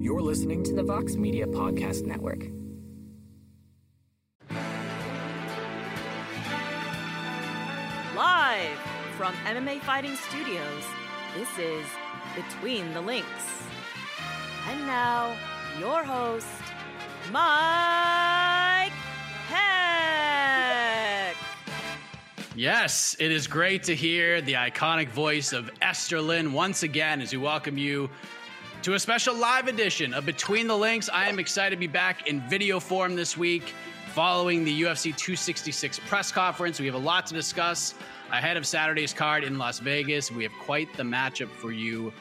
You're listening to the Vox Media Podcast Network. Live from MMA Fighting Studios, this is Between the Links. And now, your host, Mike Heck. Yes, it is great to hear the iconic voice of Esther Lynn once again as we welcome you to a special live edition of Between the Links. I am excited to be back in video form this week following the UFC 266 press conference. We have a lot to discuss ahead of Saturday's card in Las Vegas. We have quite the matchup for you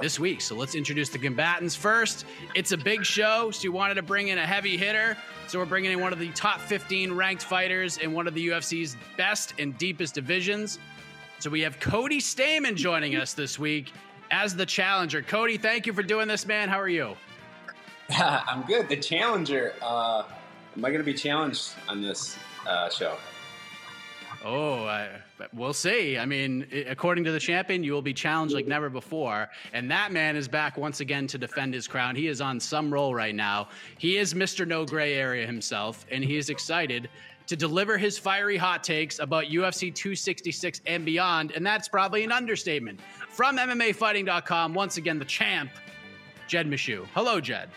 this week. So let's introduce the combatants first. It's a big show, so you wanted to bring in a heavy hitter. So we're bringing in one of the top 15 ranked fighters in one of the UFC's best and deepest divisions. So we have Cody Stamann joining us this week as the challenger. Cody, thank you for doing this, man. How are you? I'm good. The challenger. Uh, am I going to be challenged on this uh, show? Oh, uh, we'll see. I mean, according to the champion, you will be challenged like never before. And that man is back once again to defend his crown. He is on some roll right now. He is Mr. No Gray Area himself, and he is excited to deliver his fiery hot takes about UFC 266 and beyond. And that's probably an understatement. From MMAfighting.com, once again, the champ, Jed Meshew. Hello, Jed.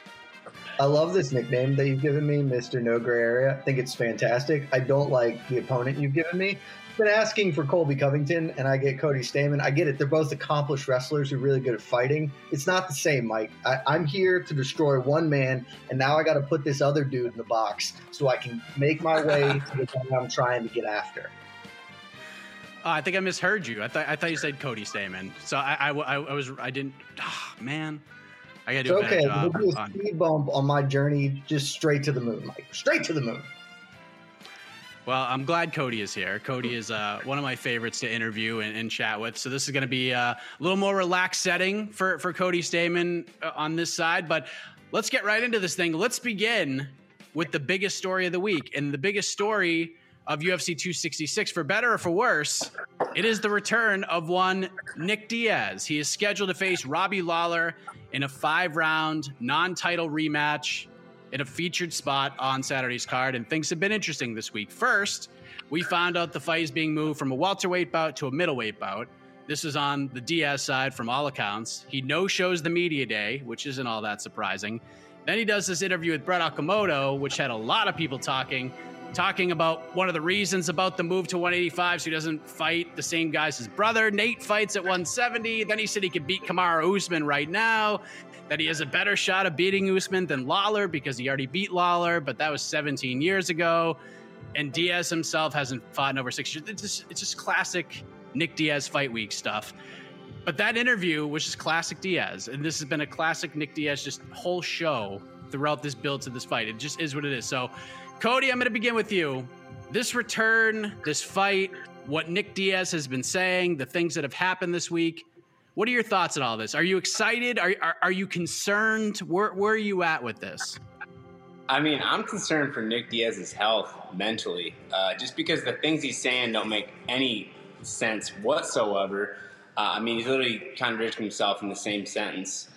I love this nickname that you've given me, Mr. No Gray Area. I think it's fantastic. I don't like the opponent you've given me. I've been asking for Colby Covington, and I get Cody Stamann. I get it. They're both accomplished wrestlers who are really good at fighting. It's not the same, Mike. I, I'm here to destroy one man, and now I got to put this other dude in the box so I can make my way to the guy I'm trying to get after. Oh, I think I misheard you. I thought I thought you said Cody Stamann. So I, I, I, I was I didn't. Oh, man, I gotta do It's a better okay. job. We'll do a speed bump on my journey just straight to the moon, Mike. Straight to the moon. Well, I'm glad Cody is here. Cody is uh, one of my favorites to interview and, and chat with. So this is going to be a little more relaxed setting for for Cody Stamann uh, on this side. But let's get right into this thing. Let's begin with the biggest story of the week, and the biggest story of UFC 266, for better or for worse, it is the return of one Nick Diaz. He is scheduled to face Robbie Lawler in a five-round non-title rematch in a featured spot on Saturday's card, and things have been interesting this week. First, we found out the fight is being moved from a welterweight bout to a middleweight bout. This is on the Diaz side from all accounts. He no shows the media day, which isn't all that surprising. Then he does this interview with Brett Okamoto, which had a lot of people talking, talking about one of the reasons about the move to 185 so he doesn't fight the same guys as his brother. Nate fights at 170. Then he said he could beat Kamaru Usman right now that he has a better shot of beating Usman than Lawler because he already beat Lawler, but that was 17 years ago. And Diaz himself hasn't fought in over six years. It's just, it's just classic Nick Diaz fight week stuff. But that interview was just classic Diaz. And this has been a classic Nick Diaz just whole show throughout this build to this fight. It just is what it is. So, Cody, I'm going to begin with you. this return, this fight, what Nick Diaz has been saying, the things that have happened this week. What are your thoughts on all this? Are you excited? Are, are, are you concerned? Where, where are you at with this? I mean, I'm concerned for Nick Diaz's health mentally, uh, just because the things he's saying don't make any sense whatsoever. Uh, I mean, he's literally contradicting himself in the same sentence.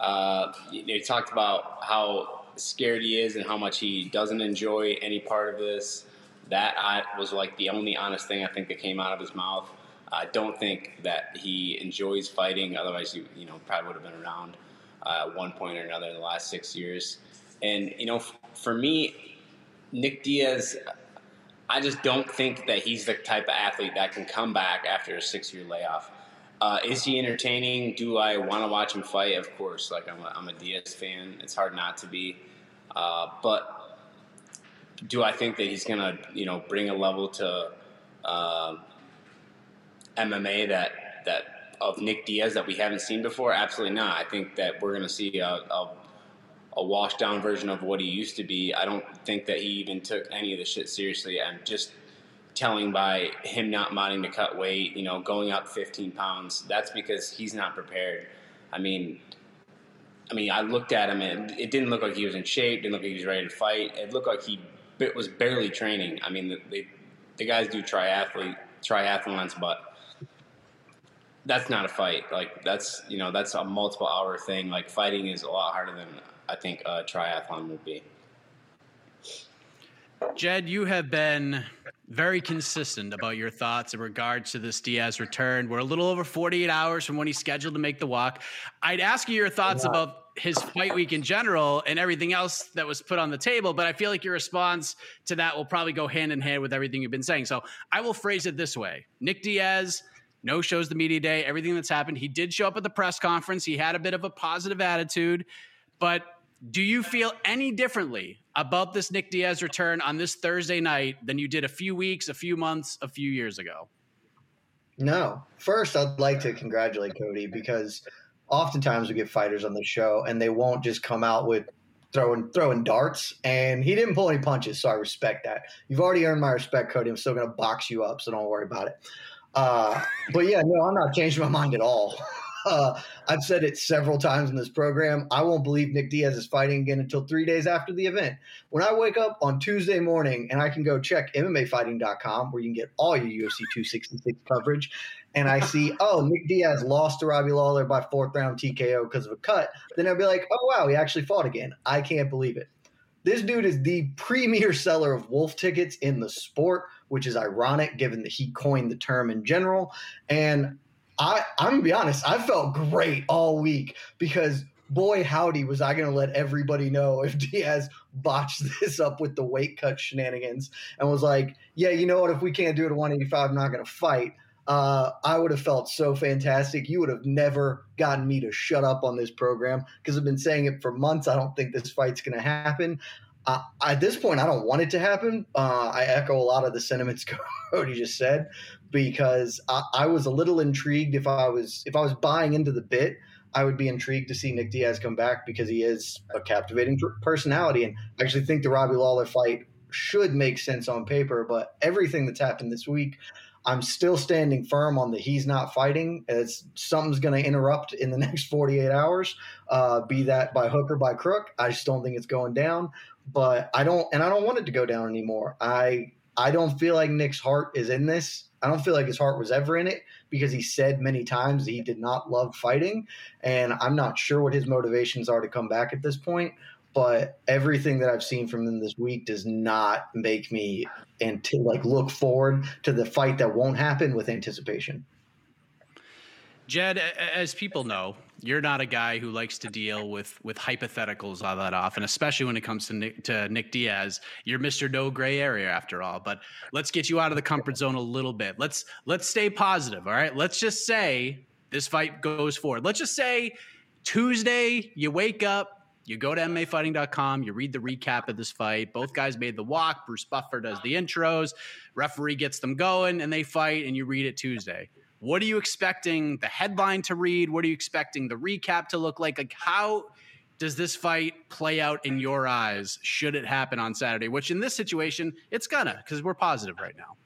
Uh, he talked about how scared he is and how much he doesn't enjoy any part of this. That I, was like the only honest thing I think that came out of his mouth. I don't think that he enjoys fighting. Otherwise, he you know probably would have been around uh, at one point or another in the last six years. And you know, f- for me, Nick Diaz, I just don't think that he's the type of athlete that can come back after a six-year layoff. Uh, is he entertaining? Do I want to watch him fight? Of course. Like I'm a, I'm a Diaz fan. It's hard not to be. Uh, but do I think that he's gonna, you know, bring a level to uh, MMA that that of Nick Diaz that we haven't seen before? Absolutely not. I think that we're gonna see a, a, a washed down version of what he used to be. I don't think that he even took any of the shit seriously. I'm just telling by him not wanting to cut weight, you know, going up 15 pounds. That's because he's not prepared. I mean, I mean, I looked at him and it didn't look like he was in shape. Didn't look like he was ready to fight. It looked like he was barely training. I mean, the, the guys do triathlete triathlons, but that's not a fight. Like that's you know that's a multiple hour thing. Like fighting is a lot harder than I think a triathlon would be. Jed, you have been very consistent about your thoughts in regards to this Diaz return. We're a little over 48 hours from when he's scheduled to make the walk. I'd ask you your thoughts yeah. about his fight week in general and everything else that was put on the table, but I feel like your response to that will probably go hand in hand with everything you've been saying. So I will phrase it this way Nick Diaz. No shows the media day, everything that's happened. He did show up at the press conference. He had a bit of a positive attitude, but do you feel any differently about this Nick Diaz return on this Thursday night than you did a few weeks, a few months, a few years ago? No. First, I'd like to congratulate Cody because oftentimes we get fighters on the show and they won't just come out with throwing throwing darts. And he didn't pull any punches so i respect that. You've already earned my respect cody. I'm still going to box you up so don't worry about it. Uh, but yeah no i'm not changing my mind at all Uh, I've said it several times in this program. I won't believe Nick Diaz is fighting again until three days after the event. When I wake up on Tuesday morning and I can go check MMAfighting.com where you can get all your UFC 266 coverage, and I see, oh, Nick Diaz lost to Robbie Lawler by fourth round TKO because of a cut, then I'll be like, oh, wow, he actually fought again. I can't believe it. This dude is the premier seller of wolf tickets in the sport, which is ironic given that he coined the term in general. And I, I'm gonna be honest, I felt great all week because boy howdy was I gonna let everybody know if Diaz botched this up with the weight cut shenanigans and was like, yeah, you know what, if we can't do it at 185, I'm not gonna fight. Uh, I would have felt so fantastic. You would have never gotten me to shut up on this program because I've been saying it for months. I don't think this fight's going to happen. At this point, I don't want it to happen. Uh, I echo a lot of the sentiments Cody just said because I, I, was a little intrigued if I was if I was buying into the bit. I would be intrigued to see Nick Diaz come back because he is a captivating personality, and I actually think the Robbie Lawler fight should make sense on paper. But everything that's happened this week, I'm still standing firm on the he's not fighting. As something's going to interrupt in the next 48 hours, uh, be that by hook or by crook. I just don't think it's going down. But I don't, and I don't want it to go down anymore. I I don't feel like Nick's heart is in this. I don't feel like his heart was ever in it because he said many times he did not love fighting. And I'm not sure what his motivations are to come back at this point. But everything that I've seen from him this week does not make me and to like look forward to the fight that won't happen with anticipation. Jed, as people know, you're not a guy who likes to deal with with hypotheticals all that often, especially when it comes to Nick, to Nick Diaz. You're Mr. No Gray Area after all. But let's get you out of the comfort zone a little bit. Let's let's stay positive. All right. Let's just say this fight goes forward. Let's just say Tuesday you wake up, you go to MMAfighting.com, you read the recap of this fight. Both guys made the walk. Bruce Buffer does the intros. Referee gets them going, and they fight. And you read it Tuesday what are you expecting the headline to read? What are you expecting the recap to look like? Like how does this fight play out in your eyes should it happen on Saturday? Which in this situation, it's gonna because we're positive right now.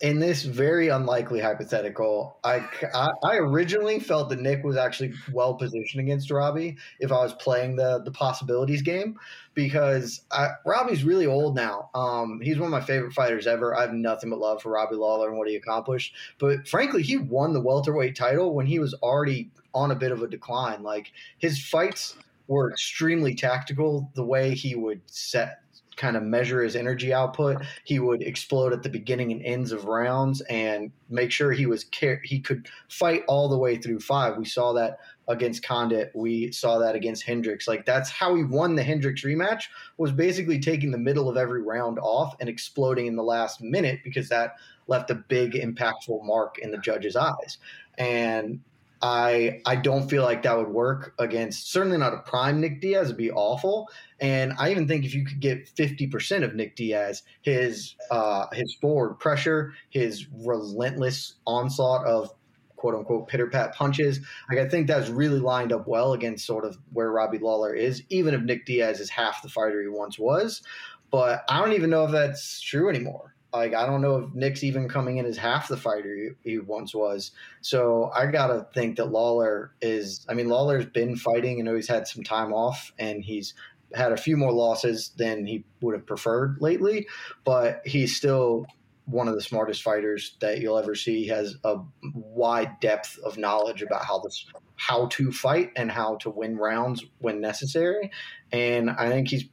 In this very unlikely hypothetical, I, I, originally felt that Nick was actually well positioned against Robbie if I was playing the the possibilities game because I, Robbie's really old now. Um, he's one of my favorite fighters ever. I have nothing but love for Robbie Lawler and what he accomplished. But frankly, he won the welterweight title when he was already on a bit of a decline. Like his fights were extremely tactical. The way he would set kind of measure his energy output. He would explode at the beginning and ends of rounds and make sure he was he could fight all the way through five. We saw that against Condit. We saw that against Hendricks. Like that's how he won the Hendricks rematch was basically taking the middle of every round off and exploding in the last minute because that left a big impactful mark in the judge's eyes. And I I don't feel like that would work against certainly not a prime Nick Diaz would be awful. And I even think if you could get fifty percent of Nick Diaz, his uh, his forward pressure, his relentless onslaught of quote unquote pitter pat punches, like I think that's really lined up well against sort of where Robbie Lawler is, even if Nick Diaz is half the fighter he once was. But I don't even know if that's true anymore. Like I don't know if Nick's even coming in as half the fighter he, he, once was. So I gotta think that Lawler is. I mean, Lawler's been fighting. I know he's had some time off, and he's had a few more losses than he would have preferred lately. But he's still one of the smartest fighters that you'll ever see. He has a wide depth of knowledge about how this how to fight and how to win rounds when necessary. And I think he's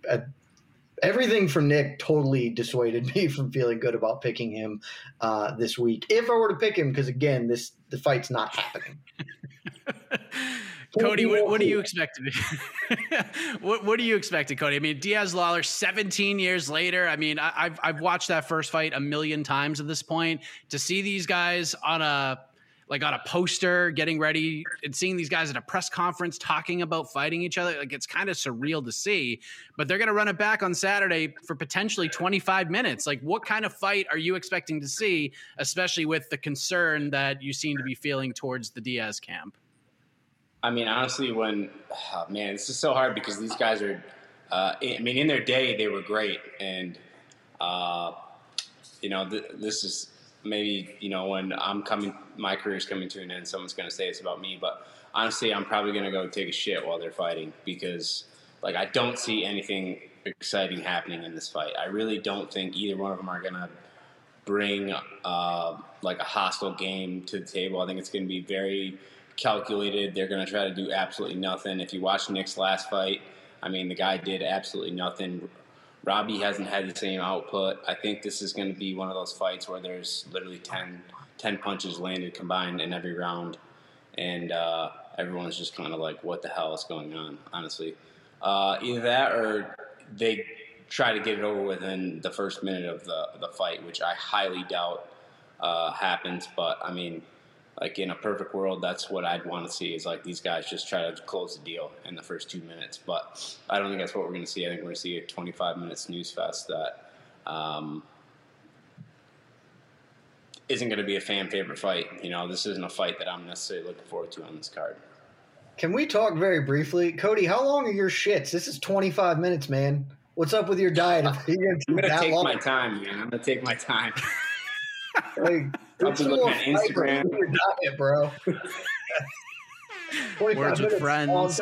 everything from Nick totally dissuaded me from feeling good about picking him uh, this week. If I were to pick him, because again, this the fight's not happening. Cody, what, what, do you expect to be? what, what do you expect, Cody? I mean, Diaz Lawler, 17 years later. I mean, I, I've I've watched that first fight a million times at this point. To see these guys on a like on a poster getting ready and seeing these guys at a press conference talking about fighting each other like it's kind of surreal to see but they're going to run it back on saturday for potentially 25 minutes. Like what kind of fight are you expecting to see especially with the concern that you seem to be feeling towards the diaz camp? I mean honestly when oh man this is so hard because these guys are uh, i mean in their day they were great and uh, you know th- this is maybe you know when I'm coming, my career's coming to an end. Someone's going to say it's about me, but honestly, I'm probably going to go take a shit while they're fighting because like I don't see anything exciting happening in this fight. I really don't think either one of them are going to bring uh, like a hostile game to the table. I think it's going to be very calculated. They're going to try to do absolutely nothing. If you watch Nick's last fight, I mean, the guy did absolutely nothing. Robbie hasn't had the same output. I think this is going to be one of those fights where there's literally 10, 10 punches landed combined in every round, and uh, everyone's just kind of like, "What the hell is going on?" Honestly, uh, either that or they try to get it over within the first minute of the the fight, which I highly doubt uh, happens. But I mean, like in a perfect world, that's what I'd want to see is like these guys just try to close the deal in the first two minutes. But I don't think that's what we're going to see. I think we're going to see a 25 minute snooze fest that um, not going to be a fan favorite fight. You know, this isn't a fight that I'm necessarily looking forward to on this card. Can we talk very briefly, Cody? How long are your shits? This is 25 minutes, man. What's up with your diet? I'm going to take long? my time, man. I'm going to take my time. like, I've been looking at Instagram. Diet, bro. Words with friends.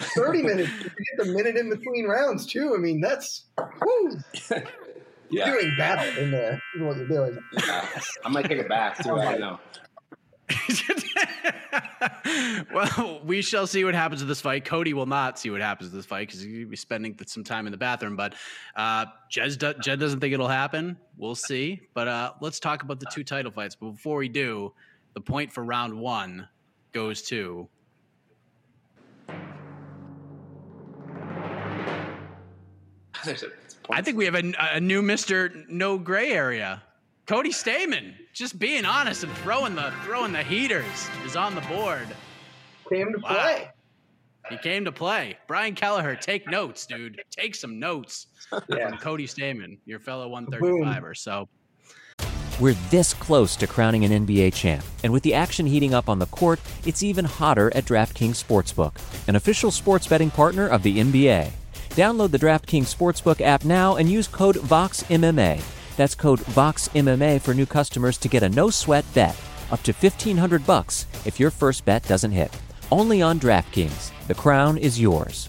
30 minutes. You get the minute in between rounds, too. I mean, that's woo. You're yeah. doing battle in there. You know what you're doing. Yeah. I might take it back, too. I don't know. well, we shall see what happens to this fight. Cody will not see what happens to this fight because he'll be spending some time in the bathroom. But uh, Jed, do, Jed doesn't think it'll happen. We'll see. But uh, let's talk about the two title fights. But before we do, the point for round one goes to. I think we have a, a new Mister No Gray Area. Cody Stamann, just being honest and throwing the throwing the heaters, is on the board. Came to wow. play. He came to play. Brian Kelleher, take notes, dude. Take some notes yeah. from Cody Stamann, your fellow 135er. So We're this close to crowning an NBA champ, and with the action heating up on the court, it's even hotter at DraftKings Sportsbook, an official sports betting partner of the NBA. Download the DraftKings Sportsbook app now and use code VOXMMA. That's code VOXMMA for new customers to get a no-sweat bet up to 1500 bucks if your first bet doesn't hit. Only on DraftKings. The crown is yours.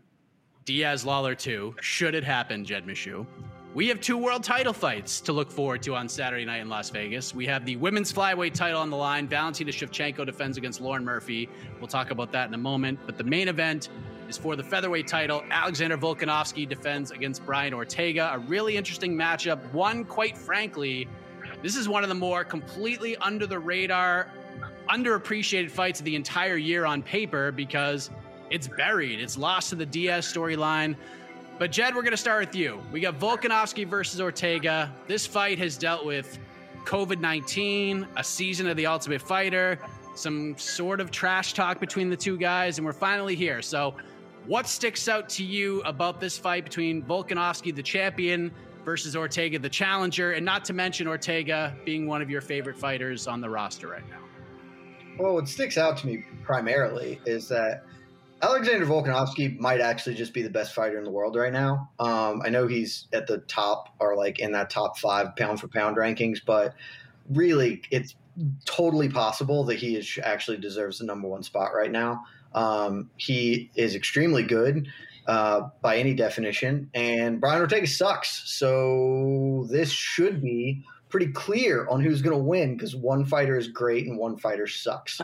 Diaz Lawler 2, should it happen, Jed Meshew, we have two world title fights to look forward to on Saturday night in Las Vegas. We have the women's flyweight title on the line. Valentina Shevchenko defends against Lauren Murphy. We'll talk about that in a moment. But the main event is for the featherweight title. Alexander Volkanovski defends against Brian Ortega. A really interesting matchup. One, quite frankly, this is one of the more completely under the radar, underappreciated fights of the entire year on paper because it's buried. It's lost to the Diaz storyline. But Jed, we're going to start with you. We got Volkanovski versus Ortega. This fight has dealt with COVID 19, a season of The Ultimate Fighter, some sort of trash talk between the two guys, and we're finally here. So, what sticks out to you about this fight between Volkanovski, the champion, versus Ortega, the challenger, and not to mention Ortega being one of your favorite fighters on the roster right now? Well, what sticks out to me primarily is that Alexander Volkanovski might actually just be the best fighter in the world right now. Um, I know he's at the top or like in that top five pound for pound rankings, but really, it's totally possible that he is, actually deserves the number one spot right now. Um, he is extremely good uh, by any definition, and Brian Ortega sucks. So this should be pretty clear on who's going to win because one fighter is great and one fighter sucks.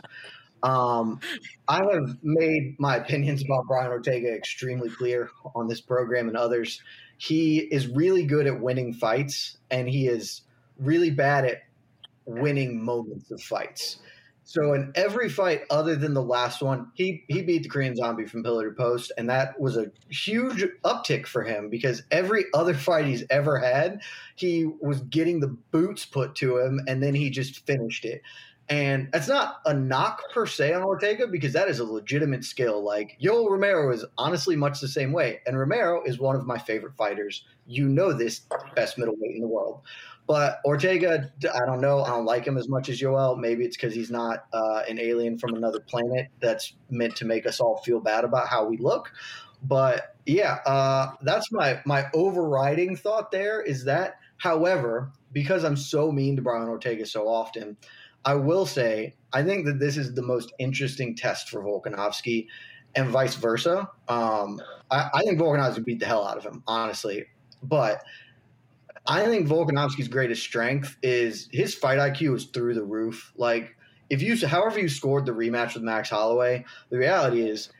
Um, I have made my opinions about Brian Ortega extremely clear on this program and others. He is really good at winning fights, and he is really bad at winning moments of fights. So in every fight other than the last one, he he beat the Korean Zombie from pillar to post, and that was a huge uptick for him because every other fight he's ever had, he was getting the boots put to him, and then he just finished it. And that's not a knock per se on Ortega because that is a legitimate skill. Like Yoel Romero is honestly much the same way. And Romero is one of my favorite fighters. You know this, best middleweight in the world. But Ortega, I don't know. I don't like him as much as Yoel. Maybe it's because he's not uh, an alien from another planet that's meant to make us all feel bad about how we look. But yeah, uh, that's my my overriding thought. There is that. However, because I'm so mean to Brian Ortega so often, I will say, I think that this is the most interesting test for Volkanovski and vice versa. Um, I, I, think Volkanovski beat the hell out of him, honestly. But I think Volkanovski's greatest strength is his fight IQ is through the roof. Like, if you, however you scored the rematch with Max Holloway, the reality is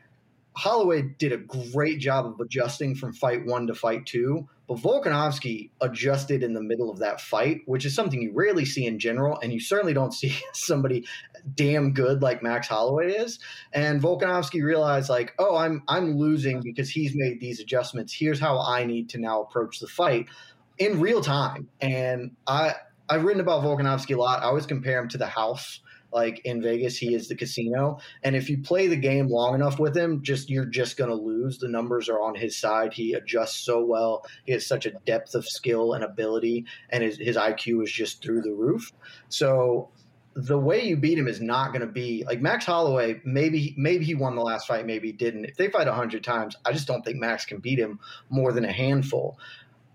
Holloway did a great job of adjusting from fight one to fight two, but Volkanovski adjusted in the middle of that fight, which is something you rarely see in general, and you certainly don't see somebody damn good like Max Holloway is. And Volkanovski realized like, oh, I'm I'm losing because he's made these adjustments. Here's how I need to now approach the fight in real time. And I I've written about Volkanovski a lot. I always compare him to the house like in Vegas, he is the casino. And if you play the game long enough with him, just you're just to lose. The numbers are on his side. He adjusts so well. He has such a depth of skill and ability, and his, his IQ is just through the roof. So the way you beat him is not going to be like Max Holloway. Maybe maybe he won the last fight, maybe he didn't. If they fight hundred times, I just don't think Max can beat him more than a handful.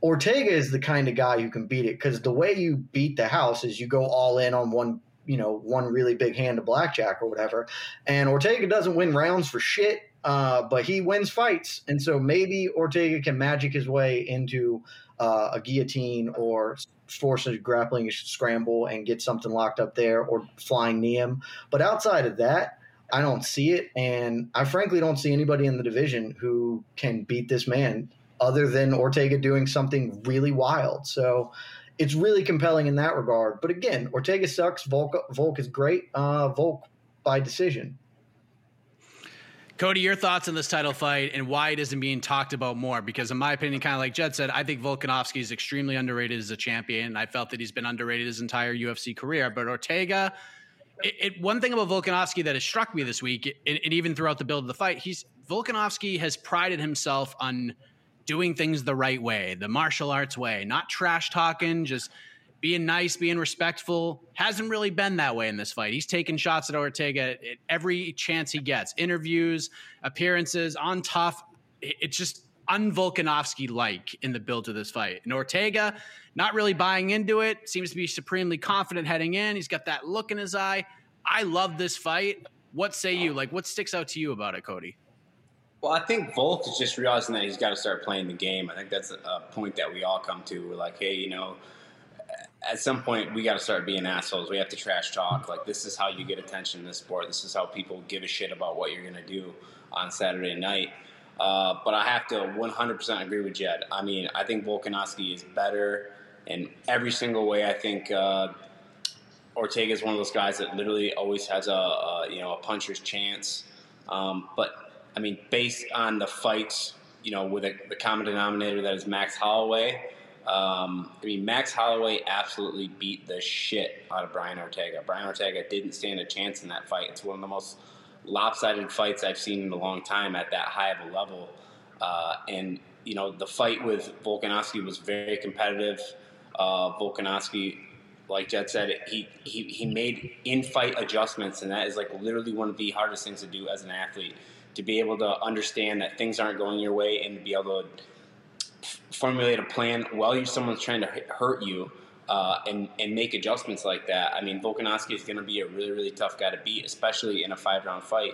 Ortega is the kind of guy who can beat it because the way you beat the house is you go all in on one you know one really big hand of blackjack or whatever. And Ortega doesn't win rounds for shit, uh, but he wins fights, and so maybe Ortega can magic his way into uh, a guillotine or force a grappling scramble and get something locked up there or flying knee him. But outside of that. I don't see it, and I frankly don't see anybody in the division who can beat this man other than Ortega doing something really wild. So it's really compelling in that regard. But again, Ortega sucks. Volk, Volk is great. Uh, Volk by decision. Cody, your thoughts on this title fight and why it isn't being talked about more? Because, in my opinion, kind of like Jed said, I think Volkanovski is extremely underrated as a champion. I felt that he's been underrated his entire UFC career. But Ortega, it, it, one thing about Volkanovski that has struck me this week, and, and even throughout the build of the fight, he's Volkanovski has prided himself on doing things the right way, the martial arts way, not trash talking, just being nice, being respectful. Hasn't really been that way in this fight. He's taking shots at Ortega at every chance he gets. Interviews, appearances, on TUF. It's just unvolkanovski like in the build to this fight. And Ortega, not really buying into it, seems to be supremely confident heading in. He's got that look in his eye. I love this fight. What say you? Like, what sticks out to you about it, Cody? Well, I think Volk is just realizing that he's got to start playing the game. I think that's a point that we all come to. We're like, hey, you know, at some point we got to start being assholes. We have to trash talk. Like this is how you get attention in this sport. This is how people give a shit about what you're gonna do on Saturday night. Uh, but I have to 100% agree with Jed. I mean, I think Volkanovski is better in every single way. I think uh, Ortega is one of those guys that literally always has a, a you know a puncher's chance. Um, but I mean, based on the fights, you know, with a, the common denominator that is Max Holloway. Um, I mean, Max Holloway absolutely beat the shit out of Brian Ortega. Brian Ortega didn't stand a chance in that fight. It's one of the most lopsided fights I've seen in a long time at that high of a level. Uh, and you know, the fight with Volkanovski was very competitive. Uh, Volkanovski, like Jed said, he, he he made in-fight adjustments, and that is like literally one of the hardest things to do as an athlete to be able to understand that things aren't going your way and to be able to formulate a plan while you someone's trying to hurt you uh, and and make adjustments like that. I mean, Volkanovski is going to be a really really tough guy to beat, especially in a five round fight.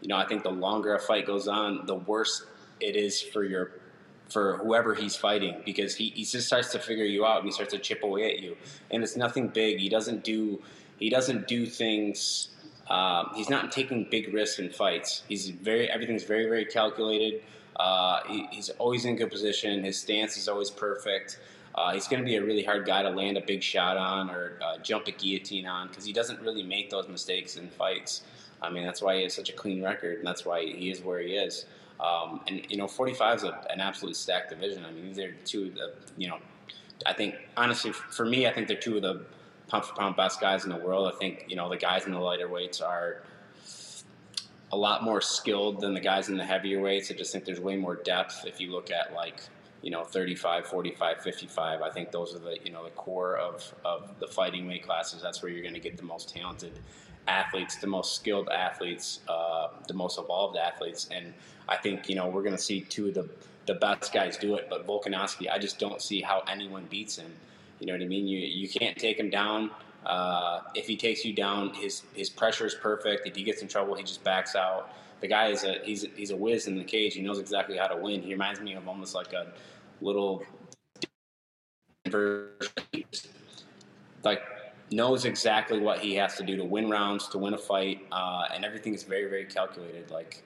You know, I think the longer a fight goes on, the worse it is for your for whoever he's fighting because he, he just starts to figure you out and he starts to chip away at you. And it's nothing big. He doesn't do he doesn't do things um, he's not taking big risks in fights. He's very everything's very very calculated. Uh, he, he's always in good position. His stance is always perfect. Uh, he's going to be a really hard guy to land a big shot on or uh, jump a guillotine on because he doesn't really make those mistakes in fights. I mean, that's why he has such a clean record, and that's why he is where he is. Um, and you know, 45 is a, an absolute stacked division. I mean, these are two of the you know, I think honestly for me, I think they're two of the pound for pound best guys in the world. I think you know the guys in the lighter weights are a lot more skilled than the guys in the heavier weights. I just think there's way more depth if you look at like you know 35 45 55 i think those are the you know the core of of the fighting weight classes. That's where you're going to get the most talented athletes the most skilled athletes uh, the most evolved athletes. And i think you know we're going to see two of the the best guys do it. But volkanovski i just don't see how anyone beats him you know what I mean? You you can't take him down. Uh, if he takes you down, his his pressure is perfect. If he gets in trouble, he just backs out. The guy is a he's he's a whiz in the cage. He knows exactly how to win. He reminds me of almost like a little like knows exactly what he has to do to win rounds, to win a fight, uh, and everything is very very calculated. Like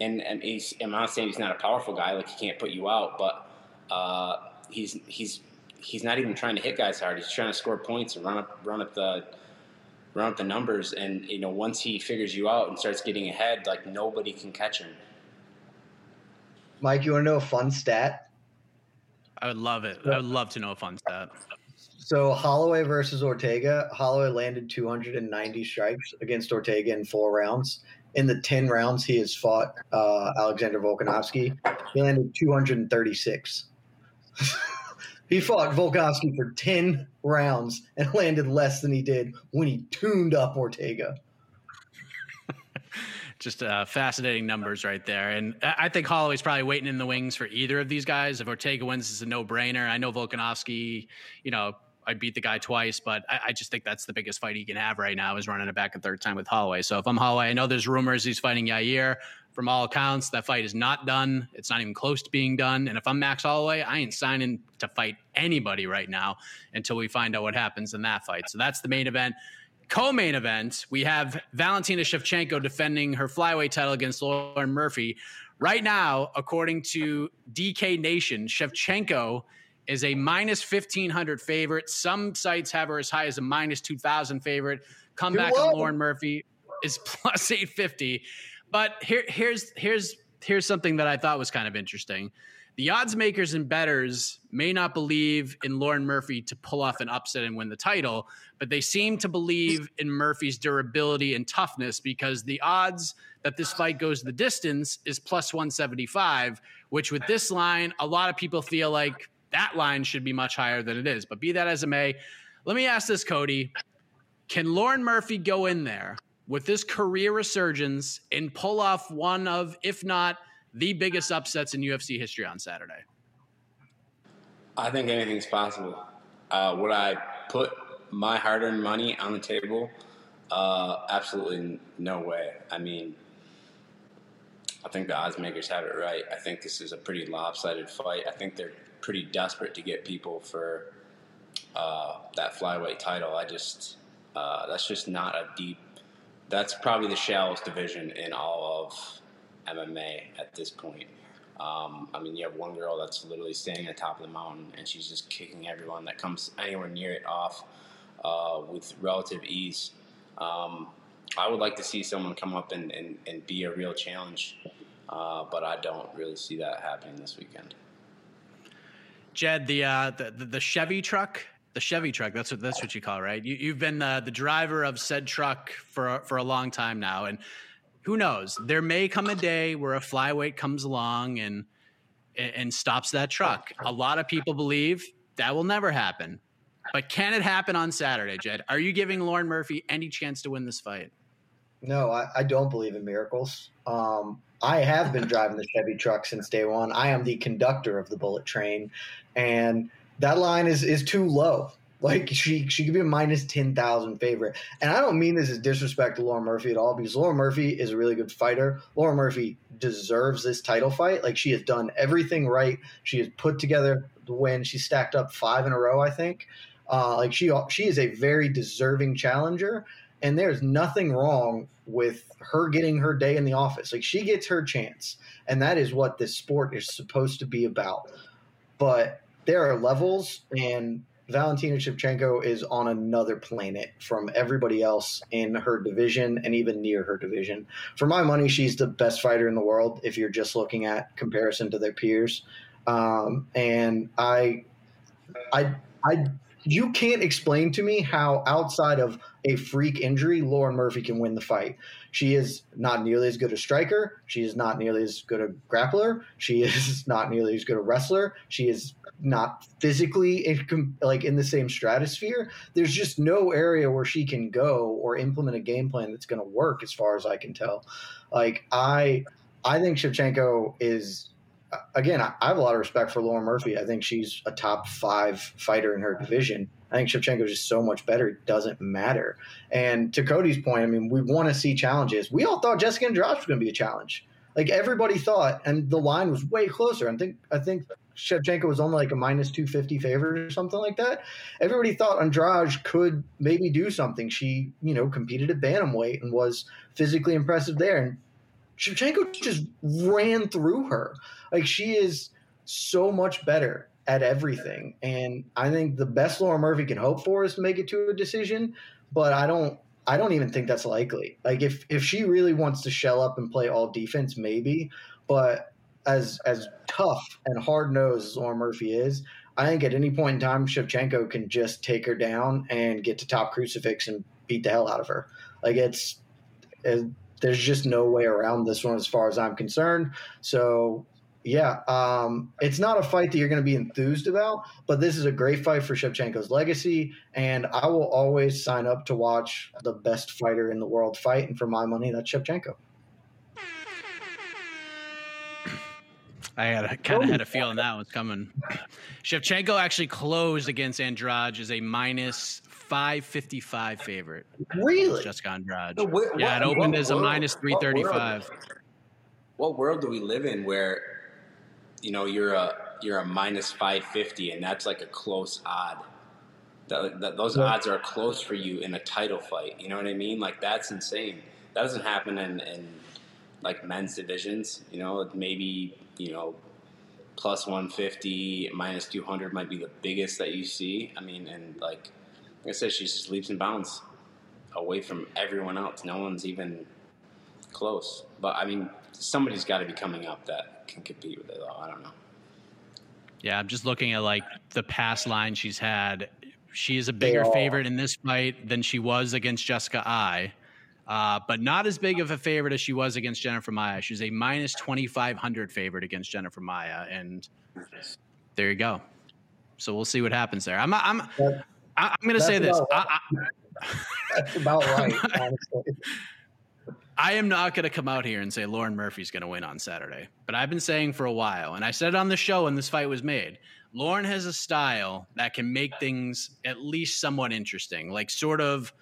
and, and he's, I'm not saying he's not a powerful guy, like he can't put you out, but uh, he's he's he's not even trying to hit guys hard. He's trying to score points and run up run up the run up the numbers. And you know, once he figures you out and starts getting ahead, like nobody can catch him. Mike, you want to know a fun stat? I would love it. I would love to know a fun stat. So Holloway versus Ortega, Holloway landed 290 strikes against Ortega in four rounds. In the 10 rounds he has fought uh, Alexander Volkanovski, he landed 236. he fought Volkanovski for 10 rounds and landed less than he did when he tuned up Ortega just uh, fascinating numbers right there. And I think Holloway's probably waiting in the wings for either of these guys. If Ortega wins, it's a no brainer. I know Volkanovski, you know, I beat the guy twice, but I, I, just think that's the biggest fight he can have right now is running it back a third time with Holloway. So if I'm Holloway, I know there's rumors he's fighting Yair. From all accounts, that fight is not done. It's not even close to being done. And if I'm Max Holloway, I ain't signing to fight anybody right now until we find out what happens in that fight. So that's the main event. Co-main event, we have Valentina Shevchenko defending her flyweight title against Lauren Murphy. Right now, according to DK Nation, Shevchenko is a minus 1500 favorite. Some sites have her as high as a minus 2000 favorite. Comeback on Lauren Murphy is plus 850. But here, here's here's here's something that I thought was kind of interesting. The odds makers and betters may not believe in Lauren Murphy to pull off an upset and win the title, but they seem to believe in Murphy's durability and toughness because the odds that this fight goes the distance is plus 175, which with this line, a lot of people feel like that line should be much higher than it is. But be that as it may, let me ask this, Cody. Can Lauren Murphy go in there with this career resurgence and pull off one of, if not, the biggest upsets in UFC history on Saturday? I think anything's possible. Uh, would I put my hard-earned money on the table? Uh, absolutely no way. I mean, I think the odds makers have it right. I think this is a pretty lopsided fight. I think they're pretty desperate to get people for uh, that flyweight title. I just uh, that's just not a deep. That's probably the shallowest division in all of MMA at this point. Um, I mean, you have one girl that's literally standing at the top of the mountain, and she's just kicking everyone that comes anywhere near it off uh, with relative ease. Um, I would like to see someone come up and, and, and be a real challenge, uh, but I don't really see that happening this weekend. Jed, the, uh, the, the Chevy truck, the Chevy truck. That's what that's what you call it, right? You, have been uh, the driver of said truck for for a long time now, and who knows? There may come a day where a flyweight comes along and and stops that truck. A lot of people believe that will never happen. But can it happen on Saturday, Jed? Are you giving Lauren Murphy any chance to win this fight? No, I, I don't believe in miracles. Um, I have been driving the Chevy truck since day one. I am the conductor of the bullet train, and that line is is too low. Like she she could be a minus ten thousand favorite, and I don't mean this as disrespect to Laura Murphy at all because Laura Murphy is a really good fighter. Laura Murphy deserves this title fight. Like she has done everything right. She has put together the win. She stacked up five in a row, I think. Uh, like she she is a very deserving challenger, and there's nothing wrong with her getting her day in the office. Like she gets her chance, and that is what this sport is supposed to be about. But there are levels, and Valentina Shevchenko is on another planet from everybody else in her division and even near her division. For my money, she's the best fighter in the world if you're just looking at comparison to their peers. Um, and I, I, I, you can't explain to me how outside of a freak injury, Lauren Murphy can win the fight. She is not nearly as good a striker. She is not nearly as good a grappler. She is not nearly as good a wrestler. She is not physically in, like in the same stratosphere. There's just no area where she can go or implement a game plan that's going to work, as far as I can tell. Like I, I think Shevchenko is. Again, I have a lot of respect for Laura Murphy. I think she's a top five fighter in her division. I think Shevchenko is just so much better. It doesn't matter. And to Cody's point, I mean, we want to see challenges. We all thought Jessica Andrade was going to be a challenge. Like everybody thought, and the line was way closer. I think I think Shevchenko was only like a minus 250 favorite or something like that. Everybody thought Andrade could maybe do something. She, you know, competed at bantamweight and was physically impressive there. And Shevchenko just ran through her. Like she is so much better at everything. And I think the best Laura Murphy can hope for is to make it to a decision. But I don't I don't even think that's likely. Like if if she really wants to shell up and play all defense, maybe. But as as tough and hard nosed as Lauren Murphy is, I think at any point in time Shevchenko can just take her down and get to top crucifix and beat the hell out of her. Like it's, it, there's just no way around this one as far as I'm concerned. So yeah, um, it's not a fight that you're going to be enthused about, but this is a great fight for Shevchenko's legacy, and I will always sign up to watch the best fighter in the world fight, and for my money, that's Shevchenko. I had kind of had a feeling that was coming. Shevchenko actually closed against Andrade as a minus 555 favorite. Really? Jessica Andrade. So what- yeah, it opened as a world- minus what world? 335. What world do we live in where, you know, you're a you're a minus five fifty, and that's like a close odd. That, that, those Yeah. odds are close for you in a title fight. You know what I mean? Like that's insane. That doesn't happen in, in like men's divisions. You know, maybe you know plus 150 minus 200 might be the biggest that you see i mean and like, like i said she's just leaps and bounds away from everyone else no one's even close but i mean somebody's got to be coming up that can compete with it though i don't know Yeah, I'm just looking at like the past line she's had. She is a bigger favorite in this fight than she was against Jessica Eye, uh, but not as big of a favorite as she was against Jennifer Maia. She's a minus 2,500 favorite against Jennifer Maia, and there you go. So we'll see what happens there. I'm I'm I- I'm going to say this. I, I, That's about right, honestly. I am not going to come out here and say Lauren Murphy's going to win on Saturday, but I've been saying for a while, and I said it on the show when this fight was made. Lauren has a style that can make things at least somewhat interesting, like sort of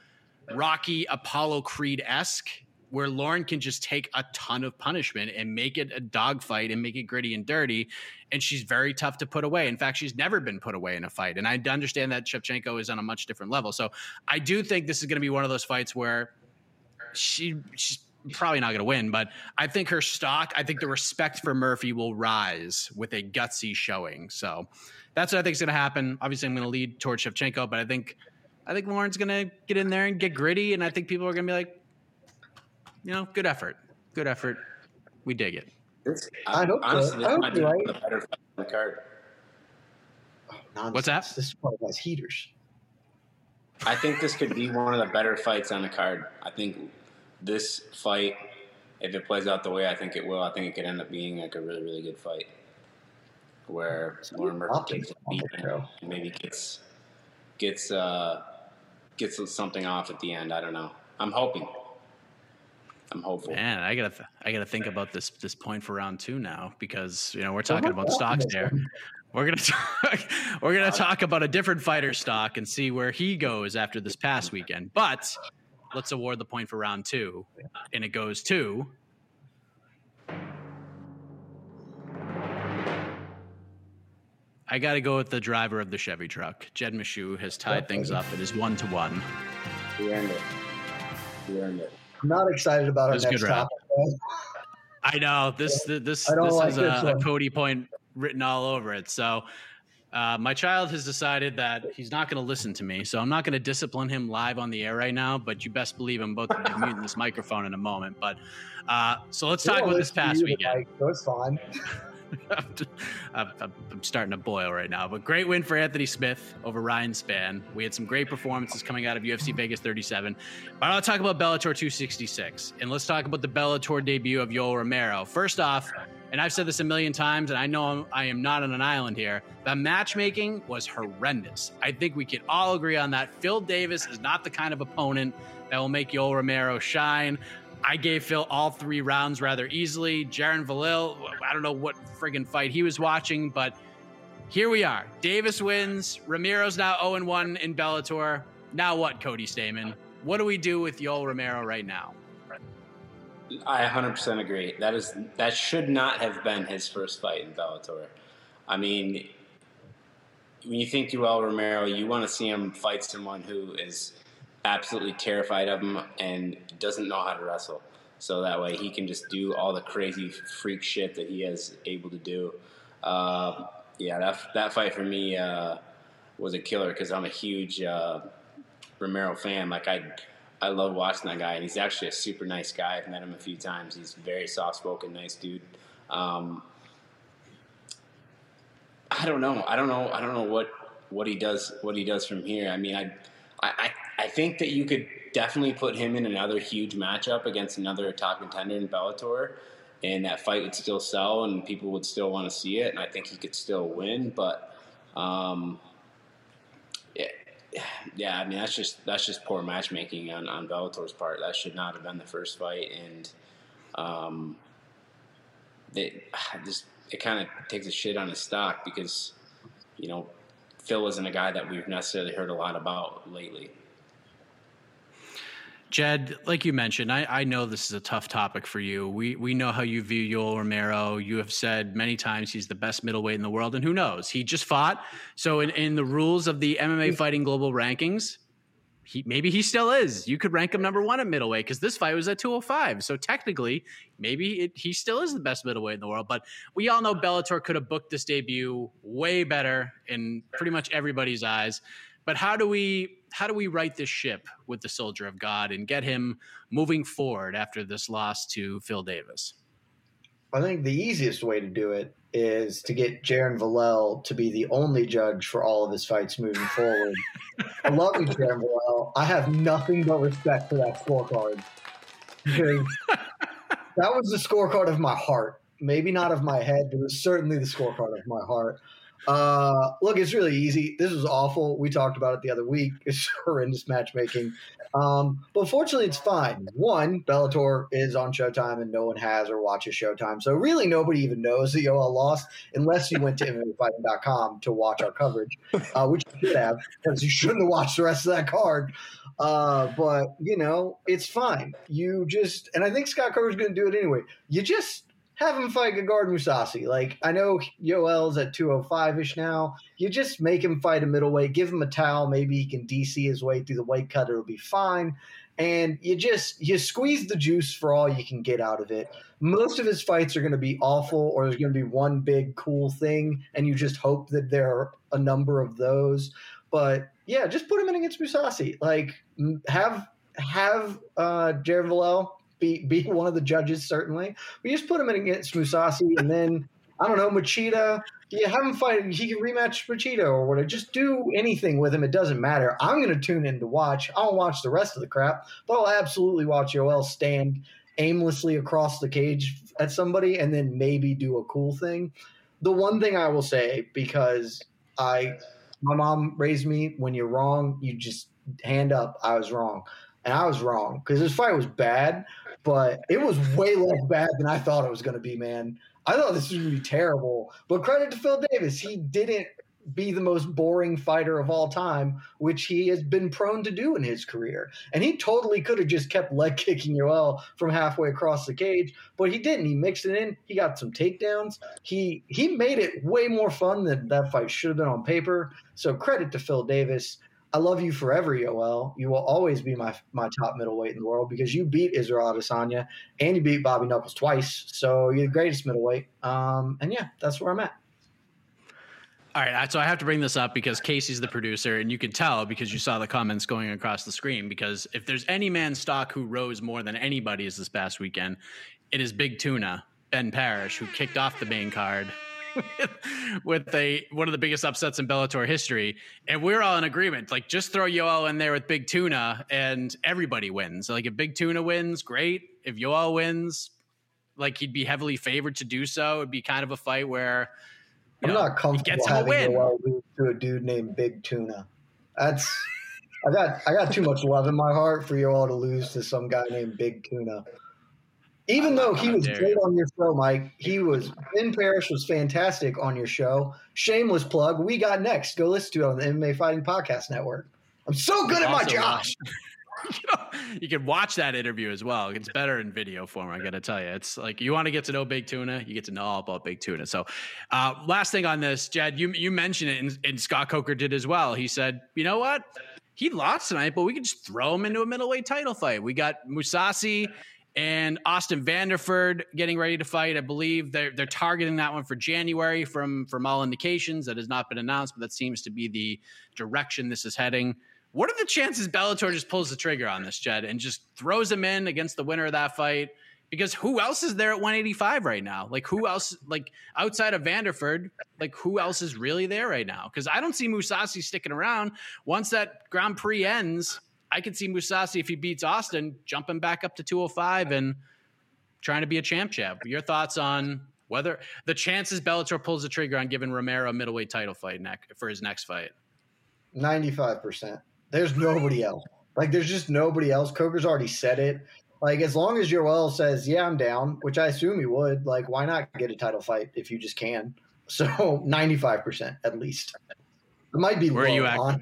Rocky Apollo Creed esque, where Lauren can just take a ton of punishment and make it a dogfight and make it gritty and dirty. And she's very tough to put away. In fact, she's never been put away in a fight. And I understand that Shevchenko is on a much different level. So I do think this is going to be one of those fights where she she's probably not going to win, but I think her stock, I think the respect for Murphy will rise with a gutsy showing. So that's what I think is going to happen. Obviously, I'm going to lead towards Shevchenko, but I think I think Lauren's going to get in there and get gritty, and I think people are going to be like, you know, good effort, good effort. We dig it. This, I hope so. honestly, I this hope might be you're one right. of the better fights on the card. Nonsense. What's that? This probably has heaters. I think this could be one of the better fights on the card. I think this fight, if it plays out the way I think it will, I think it could end up being like a really, really good fight. Where Lauren Murphy takes a optimism beat and maybe gets gets uh gets something off at the end. I don't know. I'm hoping. I'm hopeful. Man, I gotta th- I gotta think about this this point for round two now because you know we're talking much about stocks there. We're gonna talk, we're gonna talk about a different fighter stock and see where he goes after this past weekend. But let's award the point for round two, and it goes to. I got to go with the driver of the Chevy truck. Jed Meshew has tied things up. It is one to one. We earned it. We earned it. I'm not excited about our next topic. I know this this this don't like is this a, a. Cody point written all over it. So uh, my child has decided that he's not going to listen to me, so I'm not going to discipline him live on the air right now. But you best believe I'm about to muting this microphone in a moment. But uh, so let's talk about this past weekend. tonight, so it's fine. I'm, I'm, starting to boil right now. But great win for Anthony Smith over Ryan Spann. We had some great performances coming out of UFC Vegas 37. But I'll talk about Bellator 266. And let's talk about the Bellator debut of Yoel Romero. First off, and I've said this a million times, and I know I'm, I am not on an island here, the matchmaking was horrendous. I think we can all agree on that. Phil Davis is not the kind of opponent that will make Yoel Romero shine. I gave Phil all three rounds rather easily. Jaron Valil, I don't know what friggin' fight he was watching, but here we are. Davis wins. Romero's now 0 1 in Bellator. Now what, Cody Stamann? What do we do with Yoel Romero right now? I 100% agree. That is that should not have been his first fight in Bellator. I mean, when you think Yoel Romero, you want to see him fight someone who is absolutely terrified of him and doesn't know how to wrestle. so that way he can just do all the crazy freak shit that he is able to do. Uh, yeah, that that fight for me uh, was a killer because I'm a huge uh, Romero fan. Like I, I love watching that guy, and he's actually a super nice guy. I've met him a few times. He's very soft spoken, nice dude. Um, I don't know. I don't know. I don't know what what he does. What he does from here. I mean, I, I, I think that you could definitely put him in another huge matchup against another top contender in Bellator, and that fight would still sell, and people would still want to see it, and I think he could still win. But, um, yeah, yeah, I mean that's just that's just poor matchmaking on on Bellator's part. That should not have been the first fight, and um, they just it kind of takes a shit on his stock because you know Phil isn't a guy that we've necessarily heard a lot about lately. Jed, like you mentioned, I, I know this is a tough topic for you. We we know how you view Yoel Romero. You have said many times he's the best middleweight in the world, and who knows? He just fought. So in, in the rules of the MMA Fighting Global rankings, he maybe he still is. You could rank him number one at middleweight because this fight was at 205. So technically, maybe it, he still is the best middleweight in the world. But we all know Bellator could have booked this debut way better in pretty much everybody's eyes. But how do we how do we right this ship with the Soldier of God and get him moving forward after this loss to Phil Davis? I think the easiest way to do it is to get Jaron Vallel to be the only judge for all of his fights moving forward. I love you, Jaron Vallel. I have nothing but respect for that scorecard. that was the scorecard of my heart. Maybe not of my head, but it was certainly the scorecard of my heart. Uh, look, it's really easy. This is awful. We talked about it the other week. It's horrendous matchmaking. Um, but fortunately, it's fine. One, Bellator is on Showtime and no one has or watches Showtime. So really, nobody even knows that Yoel lost unless you went to MMAfighting.com to watch our coverage, uh, which you should have because you shouldn't have watched the rest of that card. Uh, but, you know, it's fine. You just, and I think Scott Coker's going to do it anyway. You just have him fight Gegard Mousasi. Like I know Yoel's at 205 ish now. You just make him fight a middleweight, give him a towel, maybe he can DC his way through the weight cut, it'll be fine. And you just you squeeze the juice for all you can get out of it. Most of his fights are going to be awful, or there's going to be one big cool thing, and you just hope that there are a number of those. But yeah, just put him in against Mousasi. Like have have uh, Jared Vallel be be one of the judges certainly. We just put him in against Mousasi, and then I don't know Machida. You have him fight. He can rematch Machida or whatever. Just do anything with him. It doesn't matter. I'm going to tune in to watch. I won't watch the rest of the crap, but I'll absolutely watch Yoel stand aimlessly across the cage at somebody and then maybe do a cool thing. The one thing I will say because I my mom raised me when you're wrong, you just hand up. I was wrong. And I was wrong because this fight was bad, but it was way less bad than I thought it was going to be, man. I thought this was going to be terrible. But credit to Phil Davis. He didn't be the most boring fighter of all time, which he has been prone to do in his career. And he totally could have just kept leg kicking Yoel from halfway across the cage, but he didn't. He mixed it in. He got some takedowns. He he made it way more fun than that fight should have been on paper. So credit to Phil Davis. I love you forever, Yoel. You will always be my my top middleweight in the world because you beat Israel Adesanya and you beat Bobby Knuckles twice. So you're the greatest middleweight. Um, and yeah, that's where I'm at. All right, so I have to bring this up because Casey's the producer, and you can tell because you saw the comments going across the screen. Because if there's any man stock who rose more than anybody's this past weekend, it is Big Tuna Ben Parrish, who kicked off the main card with a one of the biggest upsets in Bellator history, and we're all in agreement. Like, just throw Yoel in there with Big Tuna, and everybody wins. Like, if Big Tuna wins, great. If Yoel wins, like he'd be heavily favored to do so. It'd be kind of a fight where I'm know, not comfortable having Yoel lose to a dude named Big Tuna. That's I got I got too much love in my heart for Yoel to lose to some guy named Big Tuna. Even though he was great on your show, Mike, he was Ben Parrish was fantastic on your show. Shameless plug. We got next. Go listen to it on the MMA Fighting Podcast Network. I'm so good at my job. you, can watch that interview as well. It's better in video form. I got to tell you, it's like you want to get to know Big Tuna, you get to know all about Big Tuna. So, uh, last thing on this, Jed, you you mentioned it, and, and Scott Coker did as well. He said, you know what? He lost tonight, but we can just throw him into a middleweight title fight. We got Mousasi and Austin Vanderford getting ready to fight. I believe they're they're targeting that one for January from from all indications. That has not been announced, but that seems to be the direction this is heading. What are the chances Bellator just pulls the trigger on this, Jed, and just throws him in against the winner of that fight? Because who else is there at 185 right now? Like who else? Like outside of Vanderford, like who else is really there right now? Because I don't see Mousasi sticking around. Once that Grand Prix ends, I could see Mousasi if he beats Austin jumping back up to 205 and trying to be a champ champ. Your thoughts on whether the chances Bellator pulls the trigger on giving Romero a middleweight title fight neck for his next fight? 95%. There's nobody else. Like there's just nobody else. Coker's already said it. Like as long as Yoel says, "Yeah, I'm down," which I assume he would. Like why not get a title fight if you just can? So 95% at least. It might be where low, are you at?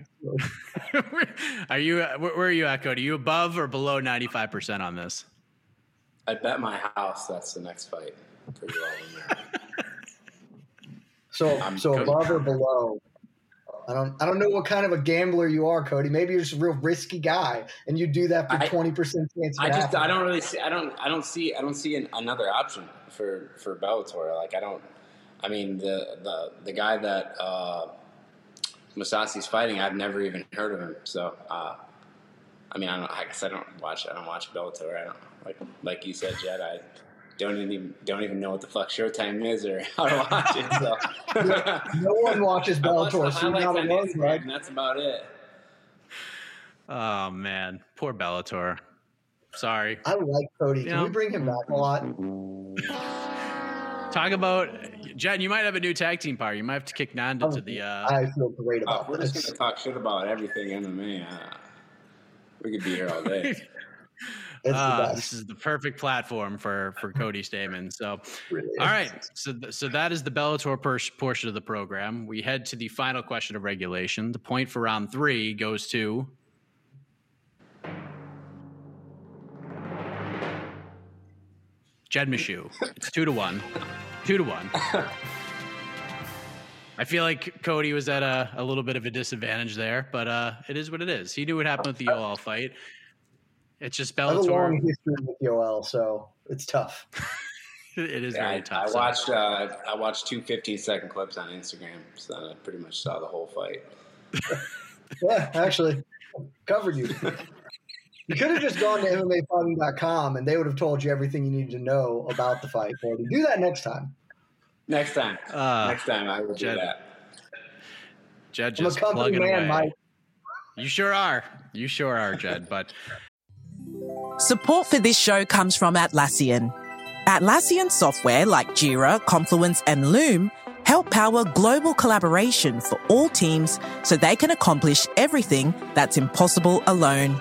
are you where are you at, Cody? Are you above or below ninety five percent on this? I bet my house that's the next fight for you all. so I'm so Cody. above or below. I don't I don't know what kind of a gambler you are, Cody. Maybe you're just a real risky guy, and you do that for twenty percent chance. I just I don't really see I don't I don't see I don't see an, another option for for Bellator. Like I don't. I mean the the the guy that. Uh, Mousasi's fighting, I've never even heard of him. So, uh, I mean, I don't. I guess I don't watch. I don't watch Bellator. I don't like like you said, Jed. I don't even don't even know what the fuck Showtime is or how to watch it. So no one watches Bellator. Watch so not alone, right? And that's about it. Oh man, poor Bellator. Sorry. I like Cody. Can you know, we bring him back a lot? Talk about Jen. You might have a new tag team partner. You might have to kick Nanda to the. Uh, I feel great about. Uh, we're this. just gonna talk shit about everything MMA. Uh, we could be here all day. Uh, this is the perfect platform for for Cody Stamann. So, really all right, so so that is the Bellator per- portion of the program. We head to the final question of regulation. The point for round three goes to Jed Meshew. It's two to one. Two to one. I feel like Cody was at a, a little bit of a disadvantage there, but uh, it is what it is. He knew what happened with the Yoel fight. It's just Bellator. I have a long history with Yoel, so it's tough. it is yeah, very tough. I so. watched uh, I watched two 15 second clips on Instagram, so I pretty much saw the whole fight. yeah, actually, covered you. You could have just gone to MMAfighting.com and they would have told you everything you needed to know about the fight. Cody. Do that next time. Next time. Uh, next time I will Jed, do that. Jed just plugging man, away. Mike. You sure are. You sure are, Jed. But support for this show comes from Atlassian. Atlassian software like Jira, Confluence, and Loom help power global collaboration for all teams so they can accomplish everything that's impossible alone.